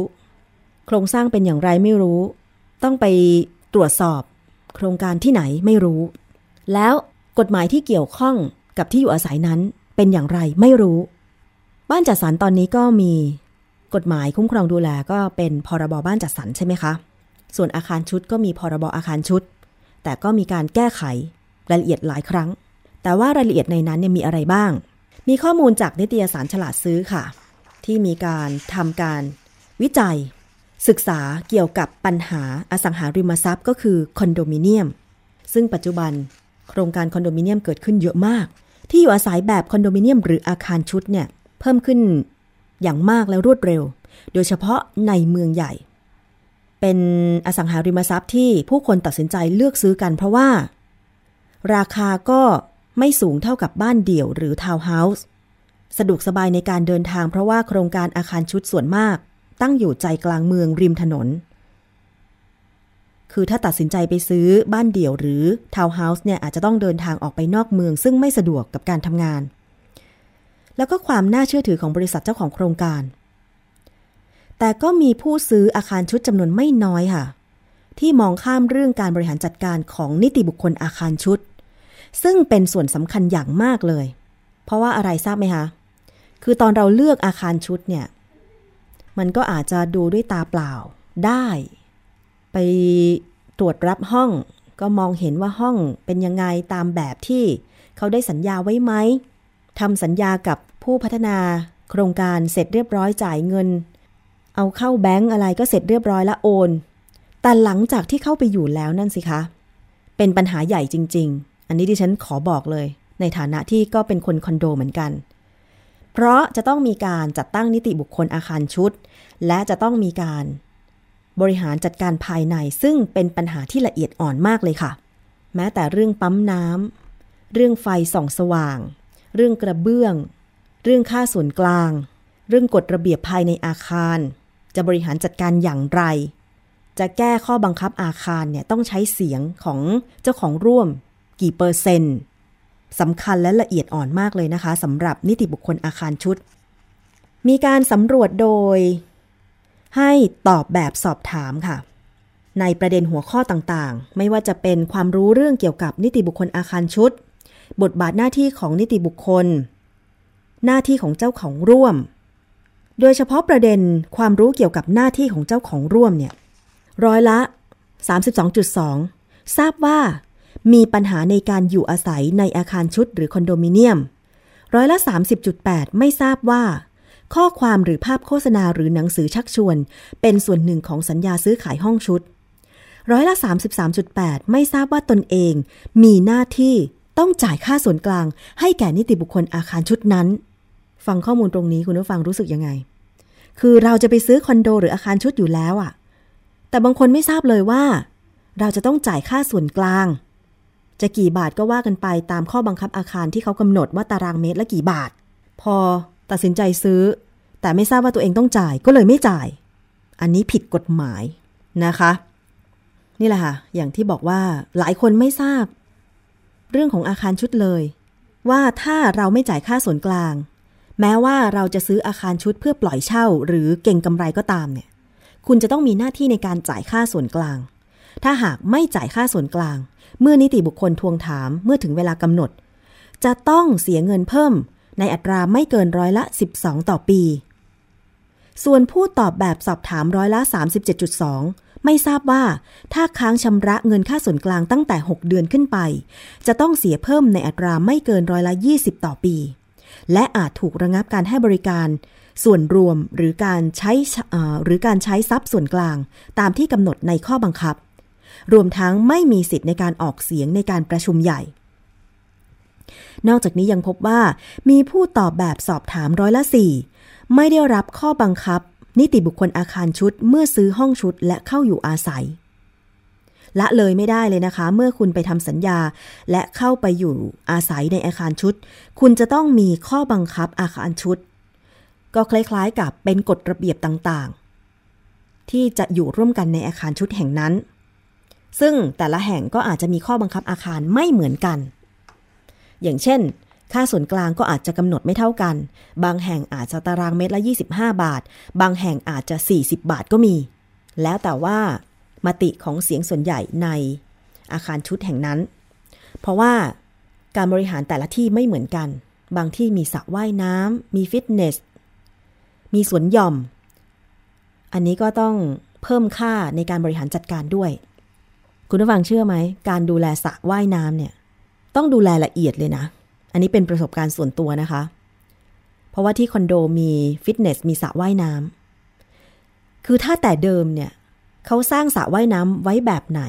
โครงสร้างเป็นอย่างไรไม่รู้ ต้องไปตรวจสอบ โครงการที่ไหนไม่รู้ แล้วกฎหมายที่เกี่ยวข้องกับที่อยู่อาศัยนั้นเป็นอย่างไรไม่รู้ บ้านจัดสรรตอนนี้ก็มีกฎหมายคุ้มครองดูแลก็เป็นพรบบ้านจัดสรรใช่ไหมคะ ส่วนอาคารชุดก็มีพรบอาคารชุด แต่ก็มีการแก้ไขรายละเอียดหลายครั้ง แต่ว่ารายละเอียดในนั้นเนี่ยมีอะไรบ้าง มีข้อมูลจากนิตยสารฉลาดซื้อค่ะ ที่มีการทำการวิจัย ศึกษาเกี่ยวกับปัญหาอสังหาริมทรัพย์ ก็คือคอนโดมิเนียม ซึ่งปัจจุบันโครงการคอนโดมิเนียมเกิดขึ้นเยอะมาก ที่อยู่อาศัยแบบคอนโดมิเนียมหรืออาคารชุดเนี่ย พิ่มขึ้นอย่างมากและรวดเร็ว โดยเฉพาะในเมืองใหญ่ เป็นอสังหาริมทรัพย์ที่ผู้คนตัดสินใจเลือกซื้อกันเพราะว่า ราคาก็ไม่สูงเท่ากับบ้านเดี่ยวหรือทาวน์เฮาส์สะดวกสบายในการเดินทางเพราะว่าโครงการอาคารชุดส่วนมาก ตั้งอยู่ใจกลางเมืองริมถนน คือถ้าตัดสินใจไปซื้อบ้านเดี่ยวหรือทาวน์เฮาส์เนี่ยอาจจะต้องเดินทางออกไปนอกเมืองซึ่งไม่สะดวกกับการทำงาน แล้วก็ความน่าเชื่อถือของบริษัทเจ้าของโครงการ แต่ก็มีผู้ซื้ออาคารชุดจำนวนไม่น้อยค่ะ ที่มองข้ามเรื่องการบริหารจัดการของนิติบุคคลอาคารชุด ซึ่งเป็นส่วนสำคัญอย่างมากเลย เพราะว่าอะไรทราบไหมคะ คือตอนเราเลือกอาคารชุดเนี่ย มันก็อาจจะดูด้วยตาเปล่าได้ ไปตรวจรับห้องก็มองเห็นว่าห้องเป็นยังไงตามแบบที่เขาได้สัญญาไว้ไหม ทำสัญญากับผู้พัฒนาโครงการเสร็จเรียบร้อยจ่ายเงิน เอาเข้าแบงก์อะไรก็เสร็จเรียบร้อยล้วโอน แต่หลังจากที่เข้าไปอยู่แล้วนั่นสิคะ เป็นปัญหาใหญ่จริง ๆ อันนี้ดิฉันขอบอกเลย ในฐานะที่ก็เป็นคนคอนโดเหมือนกัน เพราะจะต้องมีการจัดตั้งนิติบุคคลอาคารชุด และจะต้องมีการบริหารจัดการภายในซึ่งเป็นปัญหาที่ละเอียดอ่อนมากเลยค่ะ แม้แต่เรื่องปั๊มน้ำเรื่องไฟส่องสว่าง เรื่องกระเบื้อง เรื่องค่าส่วนกลาง เรื่องกฎระเบียบภายในอาคาร จะบริหารจัดการอย่างไร จะแก้ข้อบังคับอาคารเนี่ยต้องใช้เสียงของเจ้าของร่วม กี่เปอร์เซ็นต์สำคัญและละเอียดอ่อนมากเลยนะคะสำหรับนิติบุคคลอาคารชุด มีการสำรวจโดย ให้ตอบแบบสอบถามค่ะ ในประเด็นหัวข้อต่างๆ ไม่ว่าจะเป็นความรู้เรื่องเกี่ยวกับนิติบุคคลอาคารชุด บทบาทหน้าที่ของนิติบุคคล หน้าที่ของเจ้าของร่วม โดยเฉพาะประเด็นความรู้เกี่ยวกับหน้าที่ของเจ้าของร่วมเนี่ยร้อยละ 32.2 ทราบว่า มีปัญหาในการอยู่อาศัยในอาคารชุดหรือคอนโดมิเนียม ร้อยละ 30.8 ไม่ทราบว่า ข้อความหรือภาพโฆษณาหรือหนังสือชักชวน เป็นส่วนหนึ่งของสัญญาซื้อขายห้องชุดร้อยละ 33.8 ไม่ทราบว่าตนเอง มีหน้าที่ ต้องจ่ายค่าส่วนกลาง ให้แก่นิติบุคคลอาคารชุดนั้น ฟังข้อมูลตรงนี้คุณผู้ฟังรู้สึกยังไง คือเราจะไปซื้อคอนโดหรืออาคารชุดอยู่แล้วอะแต่บางคนไม่ทราบเลยว่า เราจะต้องจ่ายค่าส่วนกลาง จะกี่บาทก็ว่ากันไปตามข้อบังคับอาคารที่เขากำหนดว่าตารางเมตรละกี่บาท พอตัดสินใจซื้อ แต่ไม่ทราบว่าตัวเองต้องจ่ายก็เลยไม่จ่าย อันนี้ผิดกฎหมายนะคะ นี่แหละค่ะอย่างที่บอกว่าหลายคนไม่ทราบ เรื่องของอาคารชุดเลย ว่าถ้าเราไม่จ่ายค่าส่วนกลาง แม้ว่าเราจะซื้ออาคารชุดเพื่อปล่อยเช่า หรือเก่งกำไรก็ตามเนี่ย คุณจะต้องมีหน้าที่ในการจ่ายค่าส่วนกลาง ถ้าหากไม่จ่ายค่าส่วนกลาง เมื่อนิติบุคคลทวงถามเมื่อถึงเวลากำหนด จะต้องเสียเงินเพิ่ม ในอัตราไม่เกินร้อยละ 12 ต่อปี ส่วนผู้ตอบแบบสอบถามร้อยละ 37.2 ไม่ทราบว่าถ้าค้างชำระเงินค่าส่วนกลางตั้งแต่ 6 เดือนขึ้นไป จะต้องเสียเพิ่มในอัตราไม่เกินร้อยละ 20 ต่อปี และอาจถูกระงับการให้บริการ ส่วนรวมหรือการใช้หรือการใช้ทรัพย์ส่วนกลาง ตามที่กำหนดในข้อบังคับ รวมทั้งไม่มีสิทธิ์ในการออกเสียงในการประชุมใหญ่นอกจากนี้ยังพบว่ามีผู้ตอบแบบสอบถามร้อยละสี่ไม่ได้รับข้อบังคับ นิติบุคคลอาคารชุดเมื่อซื้อห้องชุดและเข้าอยู่อาศัย ละเลยไม่ได้เลยนะคะ เมื่อคุณไปทำสัญญาและเข้าไปอยู่อาศัยในอาคารชุด คุณจะต้องมีข้อบังคับอาคารชุด ก็คล้ายๆกับเป็นกฎระเบียบต่างๆ ที่จะอยู่ร่วมกันในอาคารชุดแห่งนั้น ซึ่งแต่ละแห่งก็อาจจะมีข้อบังคับอาคารไม่เหมือนกัน อย่างเช่น ค่าส่วนกลางก็อาจจะกำหนดไม่เท่ากัน บางแห่งอาจจะตารางเมตรละ 25 บาท บางแห่งอาจจะ 40 บาทก็มี แล้วแต่ว่ามติของเสียงส่วนใหญ่ในอาคารชุดแห่งนั้น เพราะว่าการบริหารแต่ละที่ไม่เหมือนกัน บางที่มีสระว่ายน้ำมีฟิตเนส มีสวนหย่อม อันนี้ก็ต้องเพิ่มค่าในการบริหารจัดการด้วย คุณผู้ฟังเชื่อไหม การดูแลสระว่ายน้ำเนี่ย ต้องดูแลละเอียดเลยนะ อันนี้เป็นประสบการณ์ส่วนตัวนะคะ เพราะว่าที่คอนโดมีฟิตเนสมีสระว่ายน้ำคือถ้าแต่เดิมเนี่ยเขาสร้างสระว่ายน้ำไว้แบบไหน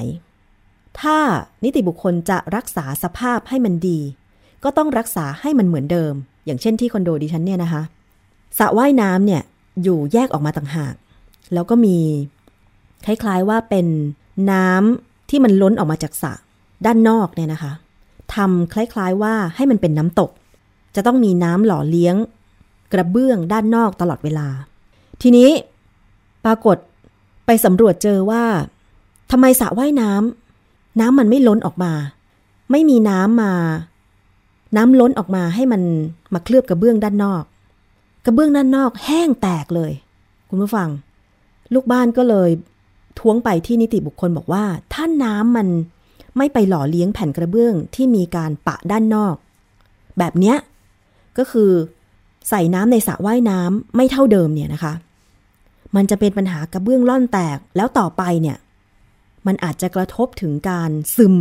ถ้านิติบุคคลจะรักษาสภาพให้มันดี ก็ต้องรักษาให้มันเหมือนเดิม อย่างเช่นที่คอนโดดิฉันเนี่ยนะคะสระว่ายน้ำเนี่ยอยู่แยกออกมาต่างหาก แล้วก็มีคล้ายๆว่าเป็นน้ำที่มันล้นออกมาจากสระด้านนอกเนี่ยนะคะ ทำคล้ายๆว่าให้มันเป็นน้ำตก จะต้องมีน้ำหล่อเลี้ยง กระเบื้องด้านนอกตลอดเวลา ทีนี้ปรากฏไปสำรวจเจอว่าทำไมสระว่ายน้ำน้ำมันไม่ล้นออกมา ไม่มีน้ำมา น้ำล้นออกมาให้มันมาเคลือบกระเบื้องด้านนอก กระเบื้องด้านนอกแห้งแตกเลย คุณผู้ฟัง ลูกบ้านก็เลยท้วงไปที่นิติบุคคลบอกว่า ถ้าน้ำมัน ไม่ไปหล่อเลี้ยงแผ่นกระเบื้องที่มีการปะด้านนอก แบบเนี้ยก็คือใส่น้ำในสระว่ายน้ำไม่เท่าเดิมเนี่ยนะคะ มันจะเป็นปัญหากระเบื้องล่อนแตกแล้วต่อไปเนี่ยมันอาจจะกระทบถึงการซึม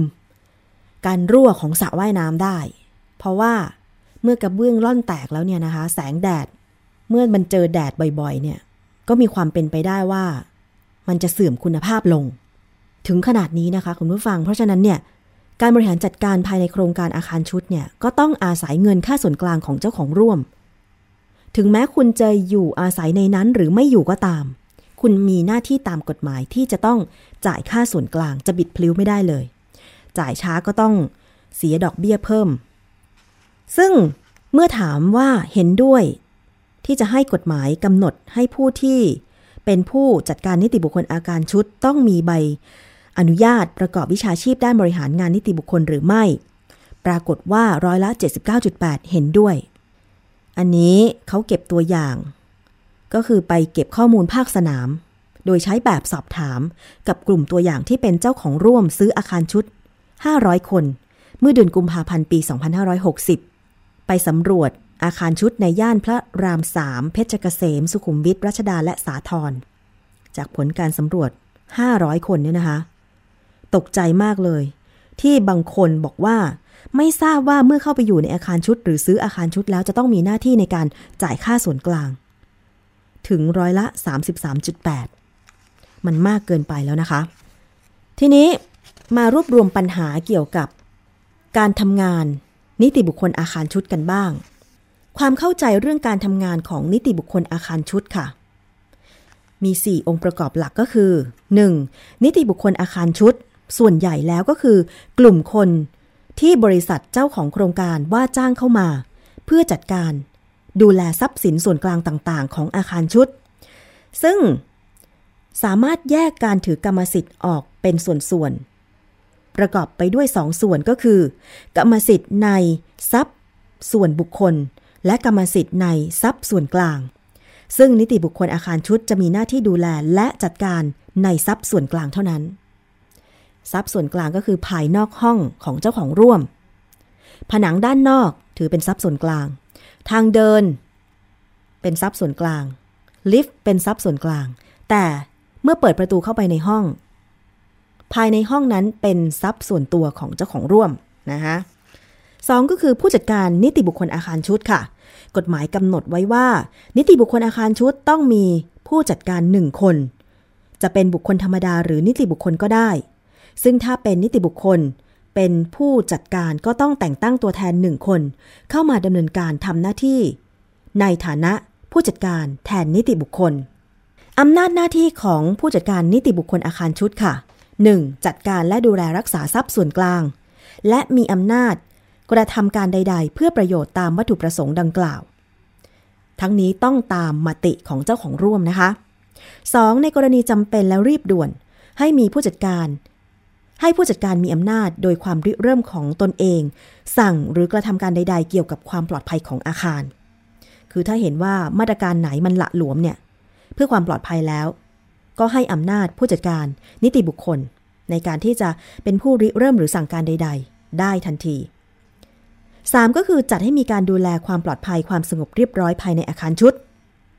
การรั่วของสระว่ายน้ำได้ เพราะว่าเมื่อกระเบื้องล่อนแตกแล้วเนี่ยนะคะ แสงแดดเมื่อมันเจอแดดบ่อยๆ เนี่ย ก็มีความเป็นไปได้ว่า มันจะเสื่อมคุณภาพลง ถึงขนาดนี้นะคะคุณผู้ฟัง เพราะฉะนั้นเนี่ยการบริหารจัดการภายในโครงการอาคารชุดเนี่ยก็ต้องอาศัยเงินค่าส่วนกลางของเจ้าของร่วม ถึงแม้คุณจะอยู่อาศัยในนั้นหรือไม่อยู่ก็ตาม คุณมีหน้าที่ตามกฎหมายที่จะต้องจ่ายค่าส่วนกลางจะบิดพลิ้วไม่ได้เลย จ่ายช้าก็ต้องเสียดอกเบี้ยเพิ่ม ซึ่งเมื่อถามว่าเห็นด้วย ที่จะให้กฎหมายกำหนดให้ผู้ที่เป็นผู้จัดการนิติบุคคลอาการชุดต้องมีใบ อนุญาตประกอบวิชาชีพด้านบริหารงานนิติบุคคลหรือไม่ ปรากฏว่าร้อยละ 79.8 เห็นด้วย อันนี้เขาเก็บตัวอย่าง ก็คือไปเก็บข้อมูลภาคสนาม โดยใช้แบบสอบถามกับกลุ่มตัวอย่างที่เป็นเจ้าของร่วมซื้ออาคารชุด 500 คน เมื่อเดือนกุมภาพันธ์ปี 2560 ไปสำรวจอาคารชุดในย่านพระรามสามเพชรเกษม สุขุมวิทรัชดาและสาทรจากผลการสำรวจ 500 คนเนี่ยนะคะ ตกใจมากเลย ที่บางคนบอกว่า ไม่ทราบว่าเมื่อเข้าไปอยู่ในอาคารชุด หรือซื้ออาคารชุดแล้วจะต้องมีหน้าที่ในการจ่ายค่าส่วนกลาง ถึงร้อยละ 33.8 มันมากเกินไปแล้วนะคะ ทีนี้มารวบรวมปัญหาเกี่ยวกับการทำงานนิติบุคคลอาคารชุดกันบ้าง ความเข้าใจเรื่องการทำงานของนิติบุคคลอาคารชุดค่ะ มี 4 องค์ประกอบหลักก็คือ 1. นิติบุคคลอาคารชุด ส่วนใหญ่แล้วก็คือกลุ่มคนที่บริษัทเจ้าของโครงการว่าจ้างเข้ามา เพื่อจัดการดูแลทรัพย์สินส่วนกลางต่างๆ ของอาคารชุด ซึ่งสามารถแยกการถือกรรมสิทธิ์ออกเป็นส่วนๆ ประกอบไปด้วยสองส่วนก็คือ กรรมสิทธิ์ในทรัพย์ส่วนบุคคล และกรรมสิทธิ์ในทรัพย์ส่วนกลาง ซึ่งนิติบุคคลอาคารชุดจะมีหน้าที่ดูแลและจัดการในทรัพย์ส่วนกลางเท่านั้น ทรัพย์ส่วนกลางก็คือภายนอกห้องของเจ้าของร่วม ผนังด้านนอกถือเป็นทรัพย์ส่วนกลาง ทางเดิน เป็นทรัพย์ส่วนกลาง ลิฟต์เป็นทรัพย์ส่วนกลาง แต่เมื่อเปิดประตูเข้าไปในห้อง ภายในห้องนั้นเป็นทรัพย์ส่วนตัวของเจ้าของร่วมนะคะสองก็คือผู้จัดการนิติบุคคลอาคารชุดค่ะ กฎหมายกำหนดไว้ว่า นิติบุคคลอาคารชุดต้องมีผู้จัดการหนึ่งคน จะเป็นบุคคลธรรมดาหรือนิติบุคคลก็ได้ ซึ่งถ้าเป็นนิติบุคคล เป็นผู้จัดการก็ต้องแต่งตั้งตัวแทนหนึ่งคน เข้ามาดำเนินการทำหน้าที่ ในฐานะผู้จัดการแทนนิติบุคคลอำนาจหน้าที่ของผู้จัดการนิติบุคคลอาคารชุดค่ะ 1. จัดการและดูแลรักษาทรัพย์ส่วนกลาง และมีอำนาจกระทำการใด ๆ เพื่อประโยชน์ตามวัตถุประสงค์ดังกล่าว ทั้งนี้ต้องตามมติของเจ้าของร่วมนะคะ 2. ในกรณีจำเป็นและรีบด่วน ให้มีผู้จัดการ ให้ผู้จัดการมีอำนาจโดยความริเริ่มของตนเอง สั่งหรือกระทำการใด ๆ เกี่ยวกับความปลอดภัยของอาคาร คือถ้าเห็นว่ามาตรการไหนมันละหลวมเนี่ย เพื่อความปลอดภัยแล้ว ก็ให้อำนาจผู้จัดการนิติบุคคล ในการที่จะเป็นผู้ริเริ่มหรือสั่งการใด ๆ ได้ทันที 3. ก็คือจัดให้มีการดูแลความปลอดภัยความสงบเรียบร้อยภายในอาคารชุด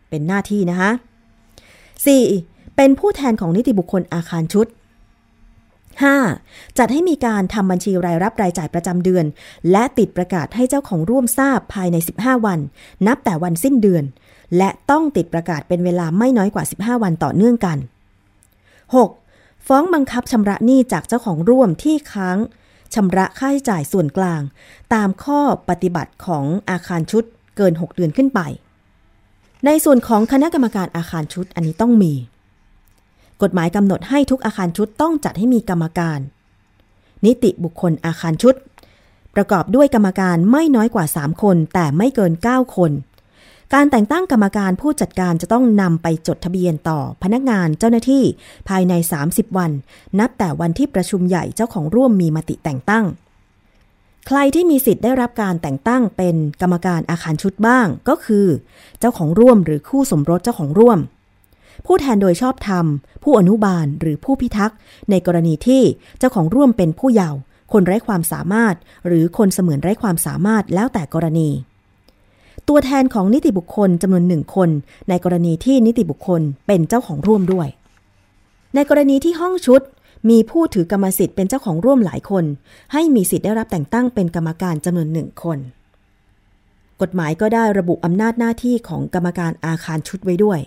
เป็นหน้าที่นะคะ 4. เป็นผู้แทนของนิติบุคคลอาคารชุด 5. จัดให้มีการทำบัญชีรายรับรายจ่ายประจำเดือน และติดประกาศให้เจ้าของร่วมทราบภายใน 15 วัน นับแต่วันสิ้นเดือน และต้องติดประกาศเป็นเวลาไม่น้อยกว่า 15 วันต่อเนื่องกัน 6. ฟ้องบังคับชำระหนี้จากเจ้าของร่วมที่ค้างชำระค่าใช้จ่ายส่วนกลาง ตามข้อปฏิบัติของอาคารชุดเกิน 6 เดือนขึ้นไป ในส่วนของคณะกรรมการอาคารชุดอันนี้ต้องมี กฎหมายกำหนดให้ทุกอาคารชุดต้องจัดให้มีกรรมการ นิติบุคคลอาคารชุด ประกอบด้วยกรรมการไม่น้อยกว่า 3 คน แต่ไม่เกิน 9 คน การแต่งตั้งกรรมการผู้จัดการจะต้องนำไปจดทะเบียนต่อพนักงานเจ้าหน้าที่ภายใน 30 วัน นับแต่วันที่ประชุมใหญ่เจ้าของร่วมมีมติแต่งตั้งใครที่มีสิทธิ์ได้รับการแต่งตั้งเป็นกรรมการอาคารชุดบ้างก็คือ เจ้าของร่วมหรือคู่สมรสเจ้าของร่วม ผู้แทนโดยชอบธรรม ผู้อนุบาลหรือผู้พิทักษ์ในกรณีที่เจ้าของร่วมเป็นผู้เยาว์คนไร้ความสามารถ หรือคนเสมือนไร้ความสามารถแล้วแต่กรณี ตัวแทนของนิติบุคคลจำนวนหนึ่งคน ในกรณีที่นิติบุคคลเป็นเจ้าของร่วมด้วย ในกรณีที่ห้องชุดมีผู้ถือกรรมสิทธิ์เป็นเจ้าของร่วมหลายคน ให้มีสิทธิ์ได้รับแต่งตั้งเป็นกรรมการจำนวนหนึ่งคน กฎหมายก็ได้ระบุอำนาจหน้าที่ของกรรมการอาคารชุดไว้ด้วย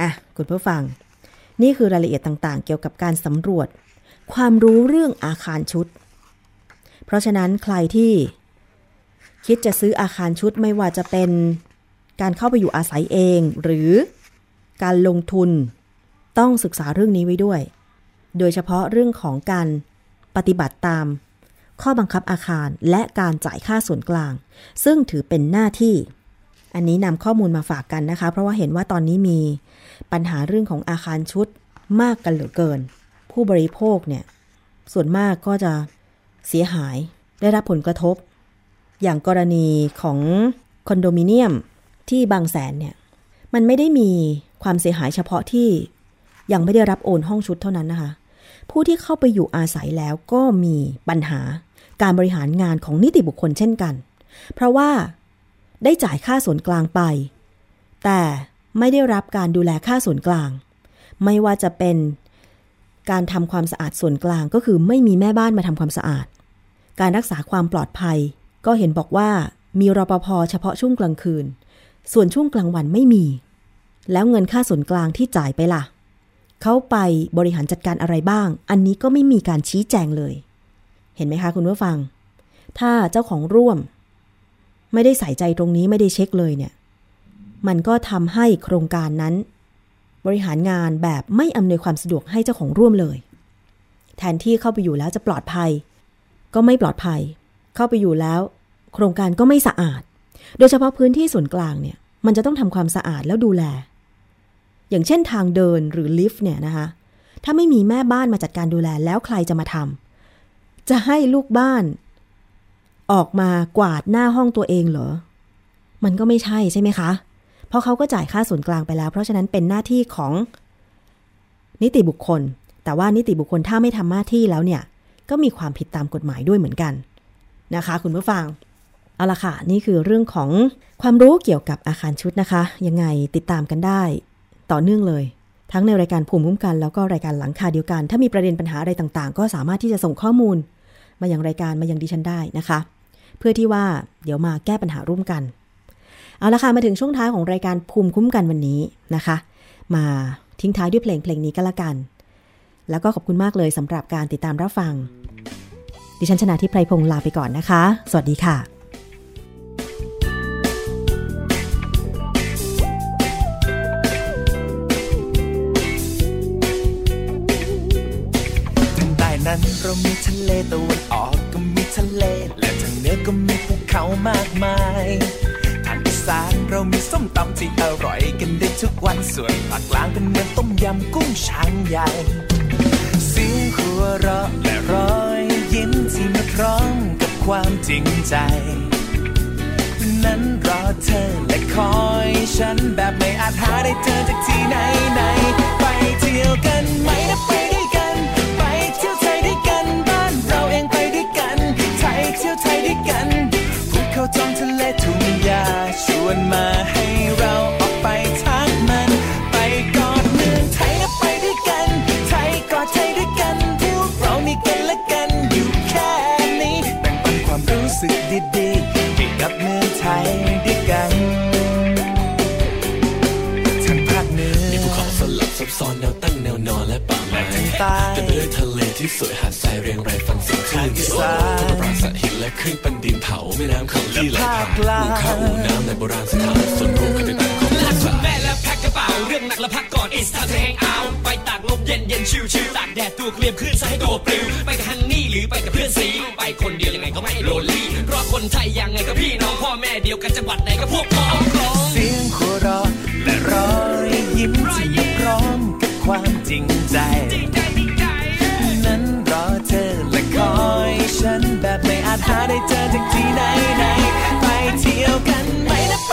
อะคุณผู้ฟัง นี่คือรายละเอียดต่างๆ เกี่ยวกับการสำรวจ ความรู้เรื่องอาคารชุด เพราะฉะนั้นใครที่ คิดจะซื้ออาคารชุดไม่ว่าจะเป็นการเข้าไปอยู่อาศัยเอง หรือการลงทุนต้องศึกษาเรื่องนี้ไว้ด้วย โดยเฉพาะเรื่องของการปฏิบัติตาม ข้อบังคับอาคารและการจ่ายค่าส่วนกลาง ซึ่งถือเป็นหน้าที่ อันนี้นำข้อมูลมาฝากกันนะคะ เพราะว่าเห็นว่าตอนนี้มี ปัญหาเรื่องของอาคารชุดมากกันเหลือเกิน ผู้บริโภคเนี่ย ส่วนมากก็จะเสียหายได้รับผลกระทบ อย่างกรณีของคอนโดมิเนียมที่บางแสนเนี่ย มันไม่ได้มีความเสียหายเฉพาะที่ยังไม่ได้รับโอนห้องชุดเท่านั้นนะคะ ผู้ที่เข้าไปอยู่อาศัยแล้วก็มีปัญหาการบริหารงานของนิติบุคคลเช่นกัน เพราะว่าได้จ่ายค่าส่วนกลางไป แต่ ไม่ได้รับการดูแลค่าส่วนกลาง ไม่ว่าจะเป็นการทำความสะอาดส่วนกลางก็คือไม่มีแม่บ้านมาทำความสะอาด การรักษาความปลอดภัย ก็เห็นบอกว่ามีรปภเฉพาะช่วงกลางคืน ส่วนช่วงกลางวันไม่มี แล้วเงินค่าส่วนกลางที่จ่ายไปล่ะ เขาไปบริหารจัดการอะไรบ้าง อันนี้ก็ไม่มีการชี้แจงเลย เห็นไหมคะคุณผู้ฟัง ถ้าเจ้าของร่วม ไม่ได้ใส่ใจตรงนี้ไม่ได้เช็คเลยเนี่ย มันก็ทำให้โครงการนั้น บริหารงานแบบไม่อำนวยความสะดวกให้เจ้าของร่วมเลย แทนที่เข้าไปอยู่แล้วจะปลอดภัย ก็ไม่ปลอดภัย เข้าไปอยู่แล้ว โครงการก็ไม่สะอาด โดยเฉพาะพื้นที่ส่วนกลางเนี่ย มันจะต้องทำความสะอาดแล้วดูแล อย่างเช่นทางเดินหรือลิฟต์เนี่ยนะคะ ถ้าไม่มีแม่บ้านมาจัดการดูแลแล้วใครจะมาทำจะให้ลูกบ้าน ออกมากวาดหน้าห้องตัวเองเหรอ มันก็ไม่ใช่ใช่ไหมคะ เพราะเขาก็จ่ายค่าส่วนกลางไปแล้ว เพราะฉะนั้นเป็นหน้าที่ของนิติบุคคล แต่ว่านิติบุคคลถ้าไม่ทำหน้าที่แล้วเนี่ย ก็มีความผิดตามกฎหมายด้วยเหมือนกันนะคะ คุณผู้ฟังเอาละค่ะ นี่คือเรื่องของความรู้เกี่ยวกับอาคารชุดนะคะ ยังไงติดตามกันได้ ต่อเนื่องเลย ทั้งในรายการภูมิคุ้มกัน แล้วก็รายการหลังคาเดียวกัน ถ้ามีประเด็นปัญหาอะไรต่างๆ ก็สามารถที่จะส่งข้อมูล มาอยังรายการมาอยังดิฉันได้นะคะ เพื่อที่ว่าเดี๋ยวมาแก้ปัญหาร่วมกัน เอาละค่ะมาถึงช่วงท้ายของรายการภูมิคุ้มกันวันนี้นะคะ มาทิ้งท้ายด้วยเพลงเพลงนี้ก็แล้วกัน แล้วก็ขอบคุณมากเลยสำหรับการติดตามรับฟัง ดิฉันชนะทิพไพรพงศ์ลาไปก่อนนะคะ สวัสดีค่ะทางใต้นั้นเรามีทะเลตะวันออกก็มีทะเล และทางเหนือก็มีภูเขามากมาย สานเรามีส้มตำที่อร่อยกันได้ทุกวันส่วนภาคกลางเป็นเหมือนต้มยำกุ้งช้างใหญ่เสียงหัวเราะและรอยยิ้มที่มาพร้อมกับความจริงใจ นั้นรอเธอและคอยฉันแบบไม่อาจหาได้เจอจากที่ไหนไหน ไปเที่ยวกันไหมนะไป วนมาให้เราออกไปทักมัน ไปกอดเมืองไทยนะไปด้วยกัน ไทยกอดไทยด้วยกันพวกเรามีกันและกันอยู่แค่นี้แบ่งปันความรู้สึกดีๆให้กับเมืองไทยด้วยกัน ซับซ้อนแนวตั้งแนวนอนและป่าไม้ทางใต้เต็มไปด้วยทะเลที่สวยหาดทรายเรียงรายฟังเสียงคลื่นทางอีที่สานโอ้ปราสาทหินและคลื่นปันดินเผาแม่น้ำเขาที่ไหลผ่านภาคกลางภูเขาอู่น้ำในโบราณสถานส่วนรวมการติดตั้งของภาษาแม่และแพ็คกระเป๋าเรื่องหนักและพักก่อน it's time to hang out ไปตากลมเย็นเย็นชิวชิวตากแดดตัวเคลียมคลื่นซะให้ตัวปลิวไปกับฮันนี่หรือไปกับเพื่อนสีไปคนเดียวยังไงก็ไม่โลลี่เพราะคนไทยยังไงก็พี่น้องพ่อแม่เดียวกันจังหวัดไหนก็พวกพ้องพ้องเสียงหัวเราะ และรอยยิ้มที่มาพร้อมกับความจริงใจ นั้นรอเธอและคอยฉันแบบไม่อาจหาได้เจอจากที่ไหนไหนไปเที่ยวกันไหมนะไป